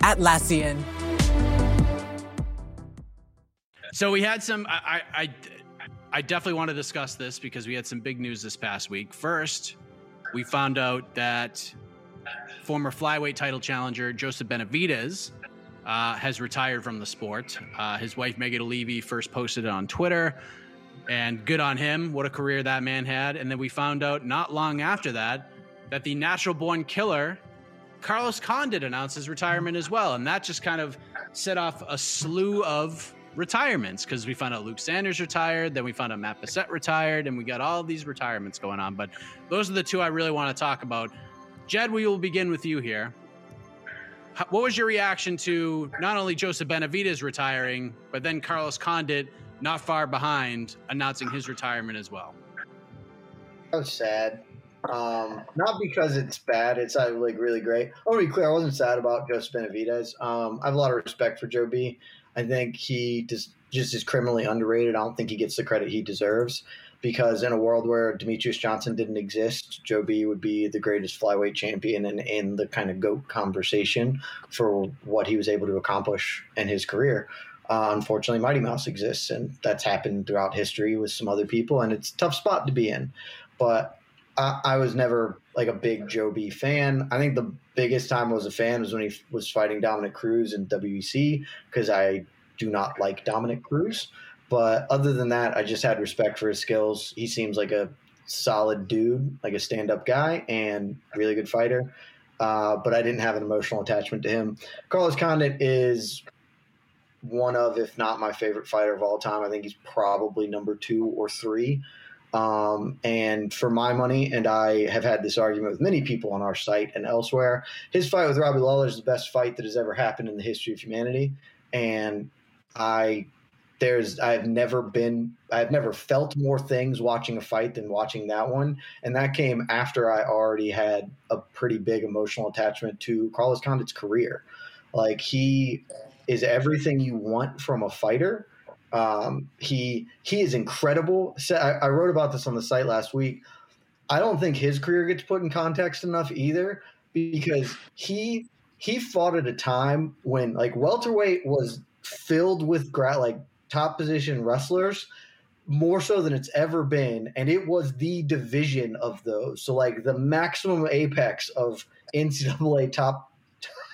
Atlassian. So we had some. I, I I definitely want to discuss this because we had some big news this past week. First, we found out that former flyweight title challenger Joseph Benavidez uh, has retired from the sport. Uh, his wife Megan Olivi first posted it on Twitter, and good on him. What a career that man had. And then we found out not long after that that the natural born killer Carlos Condit announced his retirement as well. And that just kind of set off a slew of retirements because we found out Luke Sanders retired, then we found out Matt Bessette retired, and we got all these retirements going on. But those are the two I really want to talk about. Jed, we will begin with you here. what was your reaction to not only Joseph Benavidez retiring, but then Carlos Condit not far behind announcing his retirement as well? Was sad. Um, not because it's bad; it's uh, like really great. I want to be clear. I wasn't sad about Joseph Benavidez. Um, I have a lot of respect for Joe B. I think he just just is criminally underrated. I don't think he gets the credit he deserves because in a world where Demetrious Johnson didn't exist, Joe B would be the greatest flyweight champion and in the kind of GOAT conversation for what he was able to accomplish in his career. Uh, unfortunately, Mighty Mouse exists, and that's happened throughout history with some other people, and it's a tough spot to be in. But I, was never like a big Joe B fan. I think the biggest time I was a fan was when he was fighting Dominick Cruz in WEC because I do not like Dominick Cruz. But other than that, I just had respect for his skills. He seems like a solid dude, like a stand up guy, and really good fighter. Uh, but I didn't have an emotional attachment to him. Carlos Condit is one of, if not my favorite fighter of all time. I think he's probably number two or three. Um, and for my money, and I have had this argument with many people on our site and elsewhere, his fight with Robbie Lawler is the best fight that has ever happened in the history of humanity. And I there's I've never been I've never felt more things watching a fight than watching that one, and that came after I already had a pretty big emotional attachment to Carlos Condit's career. Like he is everything you want from a fighter. Um, he he is incredible. I, I wrote about this on the site last week. I don't think his career gets put in context enough either because he he fought at a time when like welterweight was filled with gra- like top position wrestlers more so than it's ever been and it was the division of those so like the maximum apex of ncaa top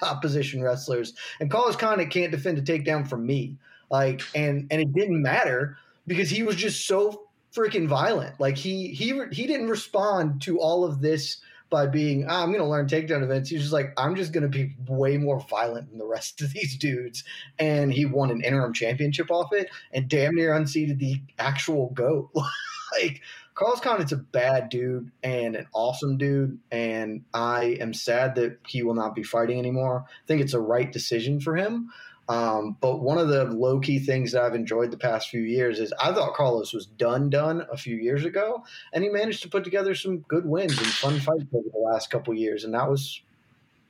top position wrestlers and carlos condit can't defend a takedown from me like and and it didn't matter because he was just so freaking violent like he he he didn't respond to all of this by being, ah, I'm going to learn takedown events. He's just like, I'm just going to be way more violent than the rest of these dudes. And he won an interim championship off it and damn near unseated the actual GOAT. like, Carlos Condit's a bad dude and an awesome dude. And I am sad that he will not be fighting anymore. I think it's a right decision for him. Um, but one of the low key things that I've enjoyed the past few years is I thought Carlos was done done a few years ago, and he managed to put together some good wins and fun fights over the last couple years, and that was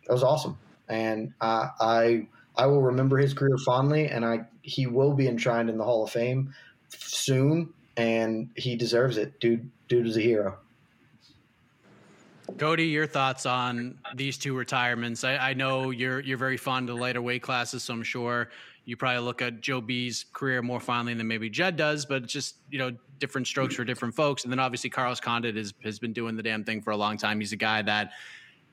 that was awesome. And I I I will remember his career fondly, and I he will be enshrined in the Hall of Fame soon, and he deserves it. Dude, dude is a hero. Cody, your thoughts on these two retirements? I, I, know you're you're very fond of lighter weight classes, so I'm sure you probably look at Joe B's career more fondly than maybe Jed does, but just you know different strokes for different folks. And then obviously Carlos Condit has has been doing the damn thing for a long time. He's a guy that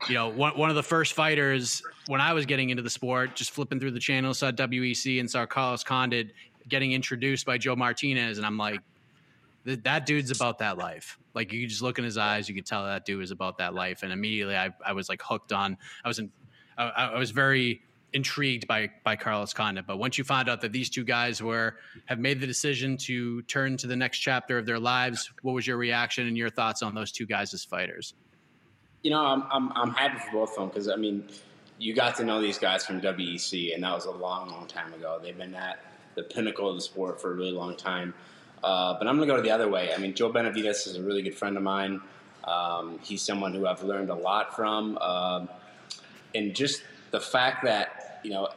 you know one one of the first fighters when I was getting into the sport, just flipping through the channel, saw WEC and saw Carlos Condit getting introduced by Joe Martinez, and I'm like, that dude's about that life. Like you just look in his eyes, you could tell that dude is about that life. And immediately, I, I was like hooked on. I was in, I, I was very intrigued by by Carlos Condit. But once you found out that these two guys were have made the decision to turn to the next chapter of their lives, what was your reaction and your thoughts on those two guys as fighters? You know, I'm I'm, I'm happy for both of them because I mean, you got to know these guys from WEC, and that was a long, long time ago. They've been at the pinnacle of the sport for a really long time. Uh, but I'm going to go the other way. I mean, Joe Benavidez is a really good friend of mine. Um, he's someone who I've learned a lot from, um, and just the fact that you know,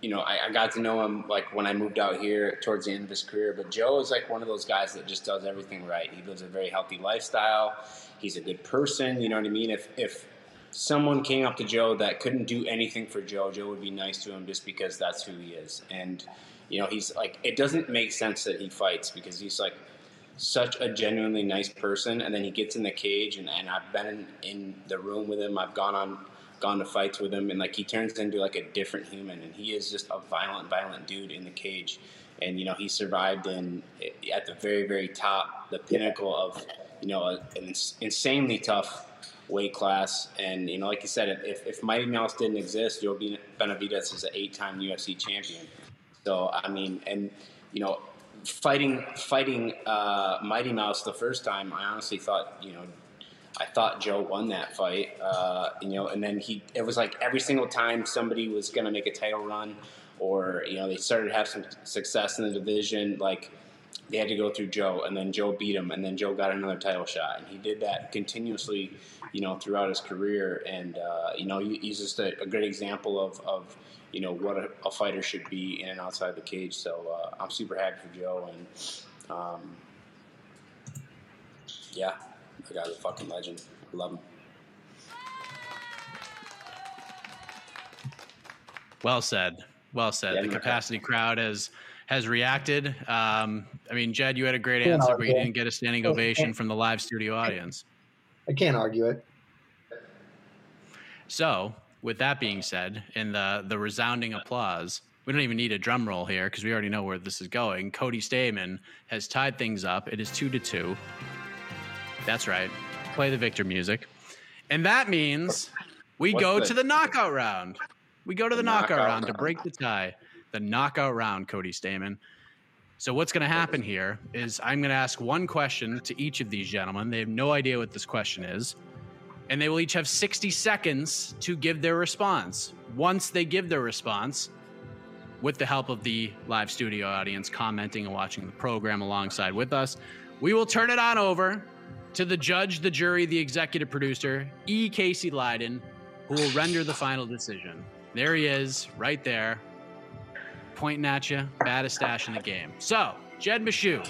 you know, I, I, got to know him like when I moved out here towards the end of his career. But Joe is like one of those guys that just does everything right. He lives a very healthy lifestyle. He's a good person. You know what I mean? If if someone came up to Joe that couldn't do anything for Joe, Joe would be nice to him just because that's who he is. And you know, he's like, it doesn't make sense that he fights because he's like such a genuinely nice person. And then he gets in the cage, and, and I've been in, the room with him. I've gone on, gone to fights with him, and like he turns into like a different human. And he is just a violent, violent dude in the cage. And you know, he survived in at the very, very top, the pinnacle of you know an insanely tough weight class. And you know, like you said, if, if Mighty Mouse didn't exist, Joe Benavidez is an eight-time UFC champion. So I mean, and you know, fighting fighting uh, Mighty Mouse the first time, I honestly thought you know. I thought Joe won that fight, uh, you know, and then he, it was like every single time somebody was going to make a title run or, you know, they started to have some success in the division, like they had to go through Joe and then Joe beat him and then Joe got another title shot. And he did that continuously, you know, throughout his career. And, uh, you know, he's just a, a, great example of, of you know, what a, a, fighter should be in and outside the cage. So uh, I'm super happy for Joe. And, um, yeah, the guy's a fucking legend. I love him. Well said. Well said. Yeah, the capacity crowd has has reacted. Um, I mean, Jed, you had a great answer, but you didn't get a standing ovation from the live studio audience. I can't argue it. So, with that being said, in the the resounding applause, we don't even need a drum roll here because we already know where this is going. Cody Stamann has tied things up. It is two to two. That's right. Play the victor music. And that means we What's go the, to the knockout round. We go to the, the knockout, knockout round, to break the tie. The knockout round, Cody Stamann. So what's going to happen here is I'm going to ask one question to each of these gentlemen. They have no idea what this question is, and they will each have 60 seconds to give their response. Once they give their response, with the help of the live studio audience commenting and watching the program alongside with us, we will turn it on over to the judge, the jury, the executive producer, E. Casey Leydon, who will render the final decision. There he is, right there, pointing at you, baddest stash in the game. So, Jed Meshew,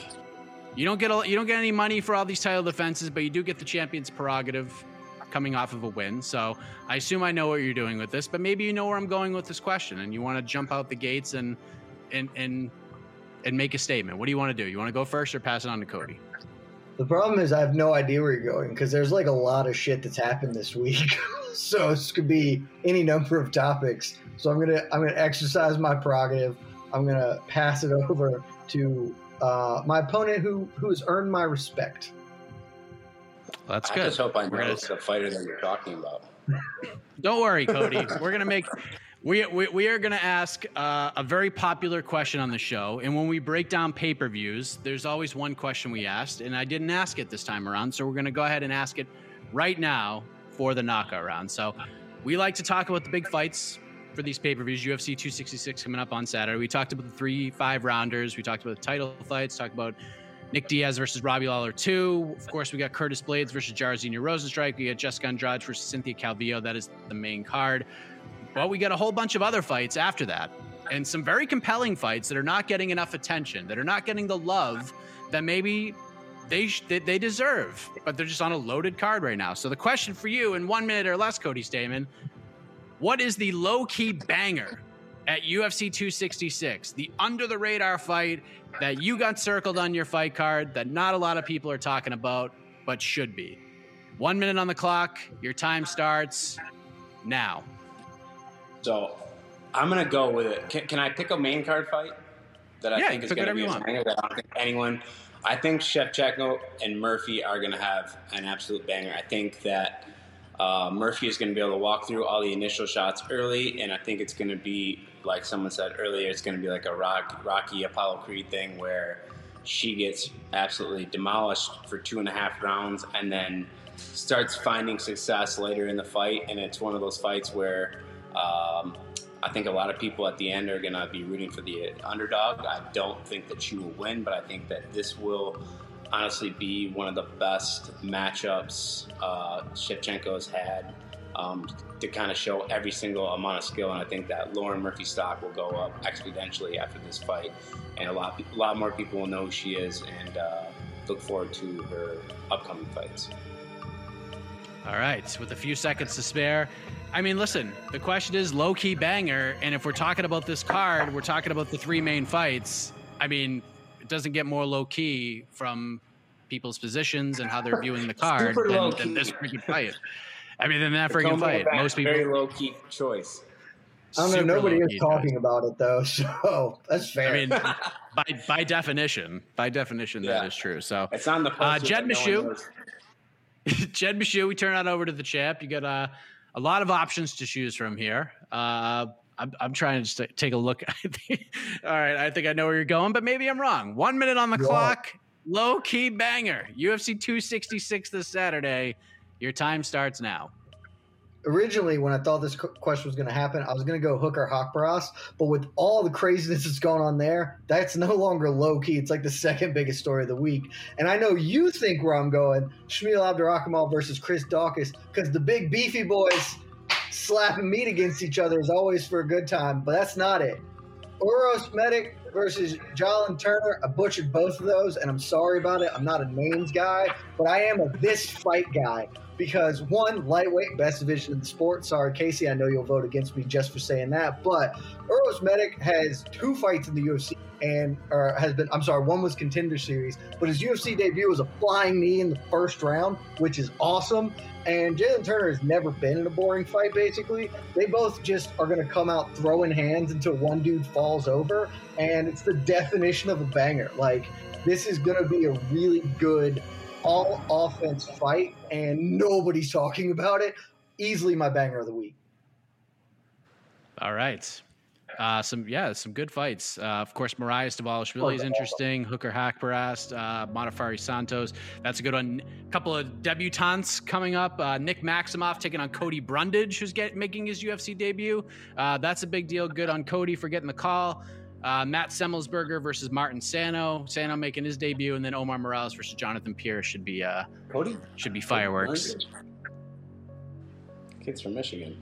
you don't get a, you don't get any money for all these title defenses, but you do get the champion's prerogative coming off of a win. So I assume I know what you're doing with this, but maybe you know where I'm going with this question, and you want to jump out the gates and and and and make a statement. What do you want to do? You want to go first or pass it on to Cody? The problem is I have no idea where you're going because there's like a lot of shit that's happened this week. so this could be any number of topics. So I'm gonna I'm gonna exercise my prerogative. I'm gonna pass it over to uh, my opponent who who has earned my respect. That's good. I just hope I know gonna... the fighter that you're talking about. Don't worry, Cody. We're gonna make we, we, we are going to ask uh, a very popular question on the show. And when we break down pay per views, there's always one question we asked. And I didn't ask it this time around. So we're going to go ahead and ask it right now for the knockout round. So we like to talk about the big fights for these pay per views. UFC 266 coming up on Saturday. We talked about the three five rounders. We talked about the title fights, talked about Nick Diaz versus Robbie Lawler 2. Of course, we got Curtis Blaydes versus Jairzinho Rozenstruik. We got Jessica Andrade versus Cynthia Calvillo. That is the main card. But we got a whole bunch of other fights after that, and some very compelling fights that are not getting enough attention, that are not getting the love that maybe they sh- they deserve, but they're just on a loaded card right now. So the question for you in one minute or less, Cody Stamann, what is the low key banger at UFC 266? The under the radar fight that you got circled on your fight card that not a lot of people are talking about, but should be. One minute on the clock. Your time starts now. So I'm gonna go with it. Can, can I pick a main card fight that I yeah, think is gonna be a banger that I don't think anyone? I think Shevchenko and Murphy are gonna have an absolute banger. I think that uh, Murphy is gonna be able to walk through all the initial shots early, and I think it's gonna be like someone said earlier. It's gonna be like a rock, Rocky Apollo Creed thing where she gets absolutely demolished for two and a half rounds, and then starts finding success later in the fight. And it's one of those fights where um, I think a lot of people at the end are going to be rooting for the underdog. I don't think that she will win, but I think that this will honestly be one of the best matchups uh, Shevchenko has had um, to kind of show every single amount of skill. And I think that Lauren Murphy stock will go up exponentially after this fight, and a lot, a lot more people will know who she is and uh, look forward to her upcoming fights. All right, with a few seconds to spare, I mean, listen, the question is low key banger. And if we're talking about this card, we're talking about the three main fights. I mean, it doesn't get more low key from people's positions and how they're viewing the card than, than, this freaking fight. I mean, than that freaking fight. Most people. Very low key choice. I don't know. Nobody is talking choice. about it though, so that's fair. I mean, by by definition, by definition, yeah. that is true. So it's on the uh, Jed Meshew. Jed Meshew, we turn on over to the champ. You got uh, a lot of options to choose from here. Uh, I'm, I'm trying to just take a look. All right, I think I know where you're going, but maybe I'm wrong. One minute on the yeah. clock, low key banger. UFC 266 this Saturday. Your time starts now. Originally, when I thought this question was going to happen, I was going to go Hooker Haqparast, but with all the craziness that's going on there, that's no longer low key. It's like the second biggest story of the week. And I know you think where I'm going Shamil Abdurakhimov versus Chris Daukaus, because the big beefy boys slapping meat against each other is always for a good time, but that's not it. Uros Medic versus Jalin Turner. I butchered both of those, and I'm sorry about it. I'm not a names guy, but I am a this fight guy because one, lightweight, best division in the sport. Sorry, Casey, I know you'll vote against me just for saying that, but Uros Medic has two fights in the UFC and or has been. I'm sorry, one was contender series, but his UFC debut was a flying knee in the first round, which is awesome. And Jalin Turner has never been in a boring fight. Basically, they both just are going to come out throwing hands until one dude falls over, and it's the definition of a banger. Like this is going to be a really good all offense fight, and nobody's talking about it. Easily my banger of the week. All right. Uh, some yeah, some good fights. Uh, of course, Moraes Dvalishvili is interesting. Hooker Haqparast, uh, Modafferi Santos. That's a good one. A couple of debutantes coming up. Uh, Nick Maximov taking on Cody Brundage, who's get, making his UFC debut. Uh, that's a big deal. Good on Cody for getting the call. Uh, Matt Semelsberger versus Martin Sano. Sano making his debut, and then Omar Morales versus Jonathan Pearce should be uh, Cody should be fireworks. Kids from Michigan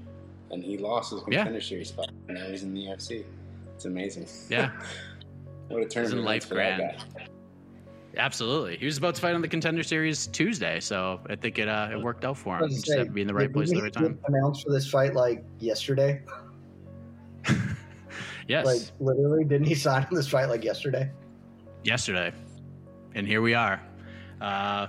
and he lost his contender yeah. series spot. And now he's in the UFC. It's amazing. Yeah. what a tournament life for grand. that. Absolutely. He was about to fight on the contender series Tuesday, so I think it uh, it worked out for him. Just say, had to be in the right place at the right time. Announced for this fight like yesterday. Yes. Like literally, didn't he sign on this fight like yesterday? Yesterday, and here we are. Uh,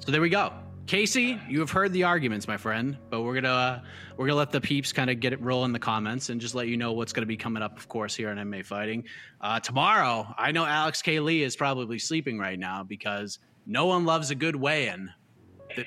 so there we go. Casey, you have heard the arguments, my friend, but we're gonna uh, we're gonna let the peeps kind of get it roll in the comments and just let you know what's gonna be coming up, of course, here on MMA Fighting uh, tomorrow. I know Alex K Lee is probably sleeping right now because no one loves a good weigh-in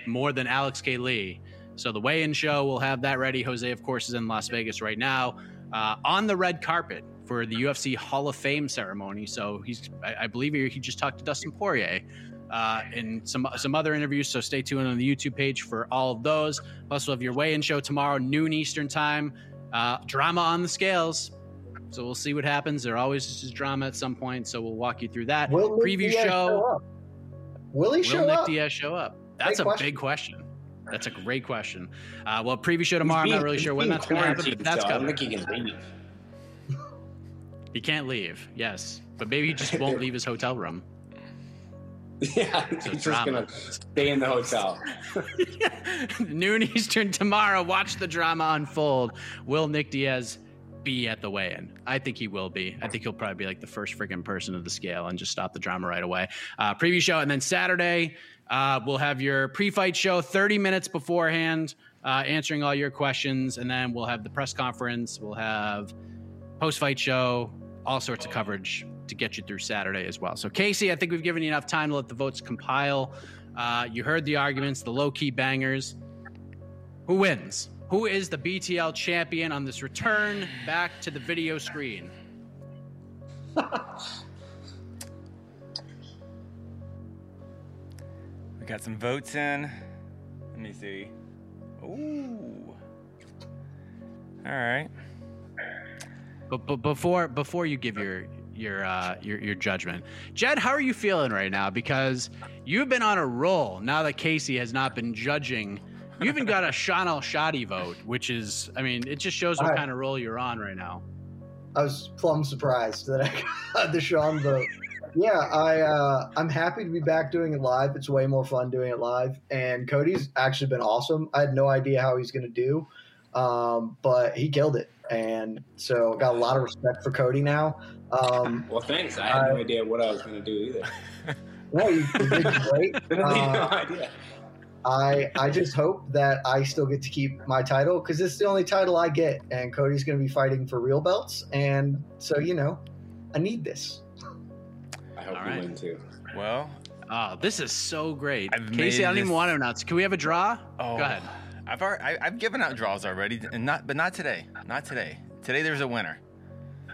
more than Alex K Lee. So the weigh-in show, we'll have that ready. Jose, of course, is in Las Vegas right now uh, on the red carpet for the UFC Hall of Fame ceremony. So he's, I, I believe he, he just talked to Dustin Poirier uh, and some some other interviews. So stay tuned on the YouTube page for all of those. Plus, we'll have your weigh-in show tomorrow, noon Eastern time. Uh, drama on the scales. So we'll see what happens. There always is drama at some point. So we'll walk you through that Will preview show. show Will he Will show Nick up? Diaz show up? That's big a question. big question. That's a great question. Uh, well, preview show tomorrow. Being, I'm not really sure when that's going to happen, but that's so coming. I think he can leave. He can't leave. Yes, but maybe he just won't leave his hotel room. Yeah, so he's just gonna stay in the hotel. Noon Eastern tomorrow. Watch the drama unfold. Will Nick Diaz be at the weigh-in? I think he will be. I think he'll probably be like the first freaking person of the scale and just stop the drama right away. Uh, preview show, and then Saturday uh, we'll have your pre-fight show 30 minutes beforehand, uh, answering all your questions, and then we'll have the press conference. We'll have post-fight show, all sorts of coverage to get you through Saturday as well. So, Casey, I think we've given you enough time to let the votes compile. Uh, you heard the arguments, the low key bangers. Who wins? Who is the BTL champion on this return back to the video screen? we got some votes in. Let me see. Ooh. All right. But, but before before you give your your uh, your your judgment. Jed, how are you feeling right now? Because you've been on a roll now that Casey has not been judging. You even got a Shaun Al-Shatti vote, which is, I mean, it just shows what kind of role you're on right now. I was plumb surprised that I got the Shaun vote. Yeah, I uh, I'm happy to be back doing it live. It's way more fun doing it live, and Cody's actually been awesome. I had no idea how he's going to do, um, but he killed it, and so got a lot of respect for Cody now. Um, well, thanks. I had uh, no idea what I was going to do either. no, you, you did great. I no uh, idea. I I just hope that I still get to keep my title because it's the only title I get, and Cody's going to be fighting for real belts, and so you know, I need this. I hope All you win too. Well, oh, this is so great, I've Casey. I don't this... even want to announce. Can we have a draw? Oh, go ahead. I've already, I, have given out draws already, and not, but not today. Not today. Today there's a winner.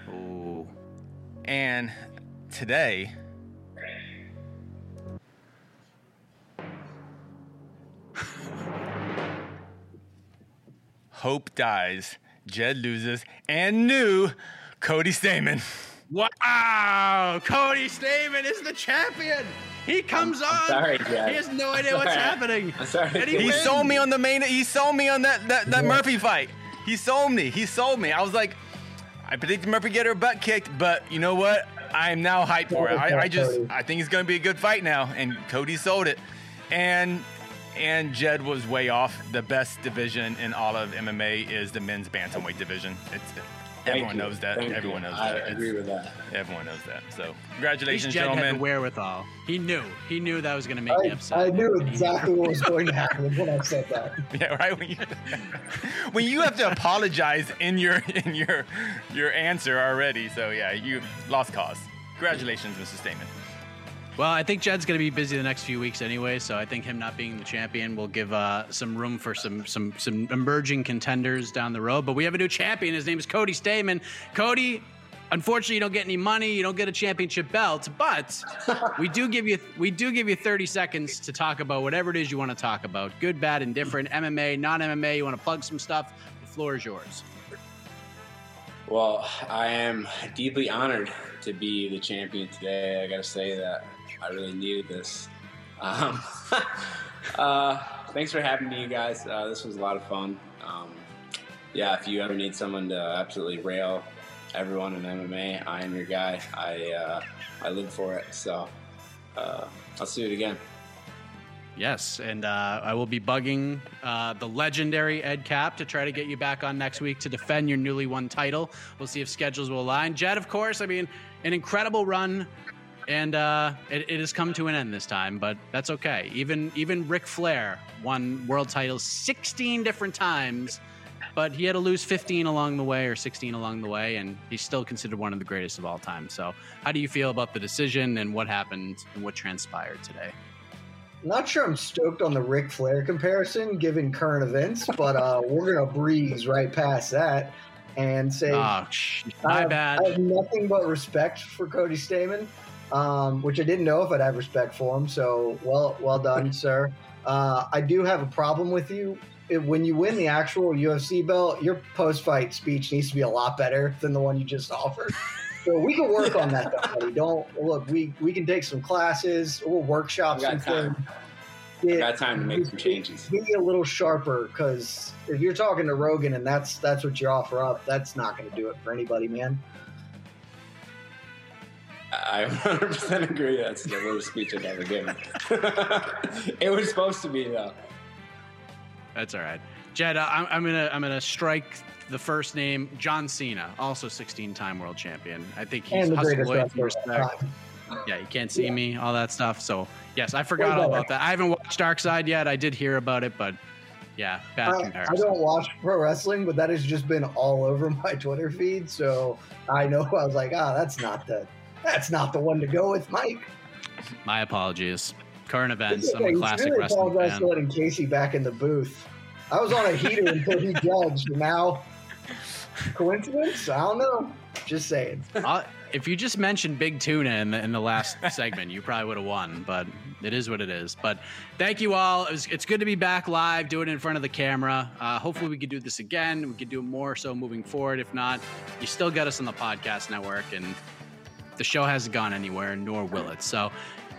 Ooh. And today, hope dies, Jed loses, and new Cody Stamann. Wow, Cody Stamann is the champion. He comes I'm on. sorry, Jed. He has no idea what's Sorry. happening. I'm sorry. And he He sold me on the main. He sold me on that that, that Murphy fight. He sold me. He sold me. I was like, I predicted Murphy get her butt kicked, but you know what? I am now hyped for it. I, I just I think it's gonna be a good fight now, and Cody sold it, and and Jed was way off. The best division in all of MMA is the men's bantamweight division. It's Thank everyone you. knows that. Thank everyone you. knows I that. It's- agree with that. Everyone knows that. So At least congratulations, Jed had the wherewithal. He knew. He knew that was going to make me I, upset. I knew exactly what was going to happen when I said that. Yeah, right. When you, when you have to apologize in your in your your answer already, so yeah, you lost cause. Congratulations, Mr. Stamann. Well, I think Jed's going to be busy the next few weeks anyway, so I think him not being the champion will give uh, some room for some some some emerging contenders down the road. But we have a new champion. His name is Cody Stamann. Cody, unfortunately, you don't get any money. You don't get a championship belt, but we do give you we do give you 30 seconds to talk about whatever it is you want to talk about. Good, bad, indifferent, MMA, non-MMA. You want to plug some stuff? The floor is yours. Well, I am deeply honored to be the champion today. I got to say that I really needed this. Um, uh, thanks for having me, you guys. Uh, this was a lot of fun. Um, yeah, if you ever need someone to absolutely rail everyone in MMA, I am your guy. I uh, I live for it. So uh, let's do it again. Yes, and uh, I will be bugging uh, the legendary Ed Cap to try to get you back on next week to defend your newly won title. We'll see if schedules will align. Jed, of course, I mean, an incredible run, and uh, it, it has come to an end this time, but that's okay. Even even Ric Flair won world titles 16 different times, but he had to lose 15 along the way or 16 along the way, and he's still considered one of the greatest of all time. So, how do you feel about the decision and what happened and what transpired today? Not sure I'm stoked on the Ric Flair comparison given current events, but uh, we're gonna breeze right past that and say Oh, sh- I my have, bad. I have nothing but respect for Cody Stamann, um, which I didn't know if I'd have respect for him. So well, well done, sir. Uh, I do have a problem with you. It- When you win the actual UFC belt, your post-fight speech needs to be a lot better than the one you just offered. So we can work on that, though, buddy. Don't look. We we can take some classes. We'll workshop I've got some time. things. I got time to make some changes. Be a little sharper, because if you're talking to Rogan and that's that's what you offer up, that's not going to do it for anybody, man. I 100% agree. That's the worst speech I've ever given. it was supposed to be though. That's all right, Jed. uh, I'm, I'm gonna I'm gonna strike the first name John Cena, also 16-time world champion. I think he's And the greatest away wrestler from of all respect. time. Yeah, you can't see me, all that stuff. So yes, I forgot Way all better. about that. I haven't watched Dark Side yet. I did hear about it, but yeah, bad I, I don't watch pro wrestling, but that has just been all over my Twitter feed. So I know I was like, ah, that's not the that's not the one to go with, Mike. My apologies. Current events. I'm a classic really wrestling apologize fan. for letting Casey back in the booth. I was on a heater until he judged. Now, coincidence? I don't know. Just saying. I'll- if you just mentioned Big Tuna in the, in the last segment, you probably would have won. But it is what it is. But thank you all. It was, it's good to be back live, doing it in front of the camera. Uh, hopefully, we could do this again. We could do more so moving forward. If not, you still get us on the podcast network, and the show hasn't gone anywhere, nor will it. So.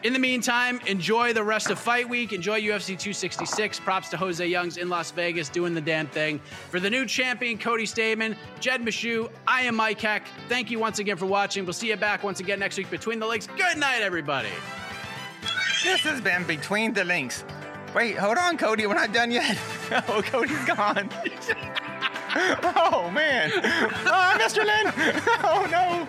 In the meantime, enjoy the rest of Fight Week. Enjoy UFC 266. Props to Jose Youngs in Las Vegas doing the damn thing. For the new champion, Cody Stamann, Jed Meshew, I am Mike Heck. Thank you once again for watching. We'll see you back once again next week between the links. Good night, everybody. This has been Between the Links. Wait, hold on, Cody. We're not done yet. Oh, Cody's gone. oh, man. Oh, Mr. Lynn. Oh, no.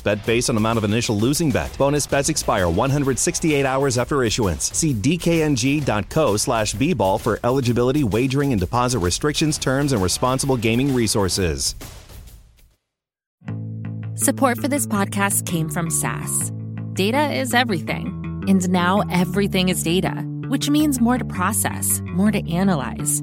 bet based on amount of initial losing bet. Bonus bets expire 168 hours after issuance. See dkng.co slash bball for eligibility, wagering, and deposit restrictions, terms, and responsible gaming resources. Support for this podcast came from SAS. Data is everything. And now everything is data, which means more to process, more to analyze.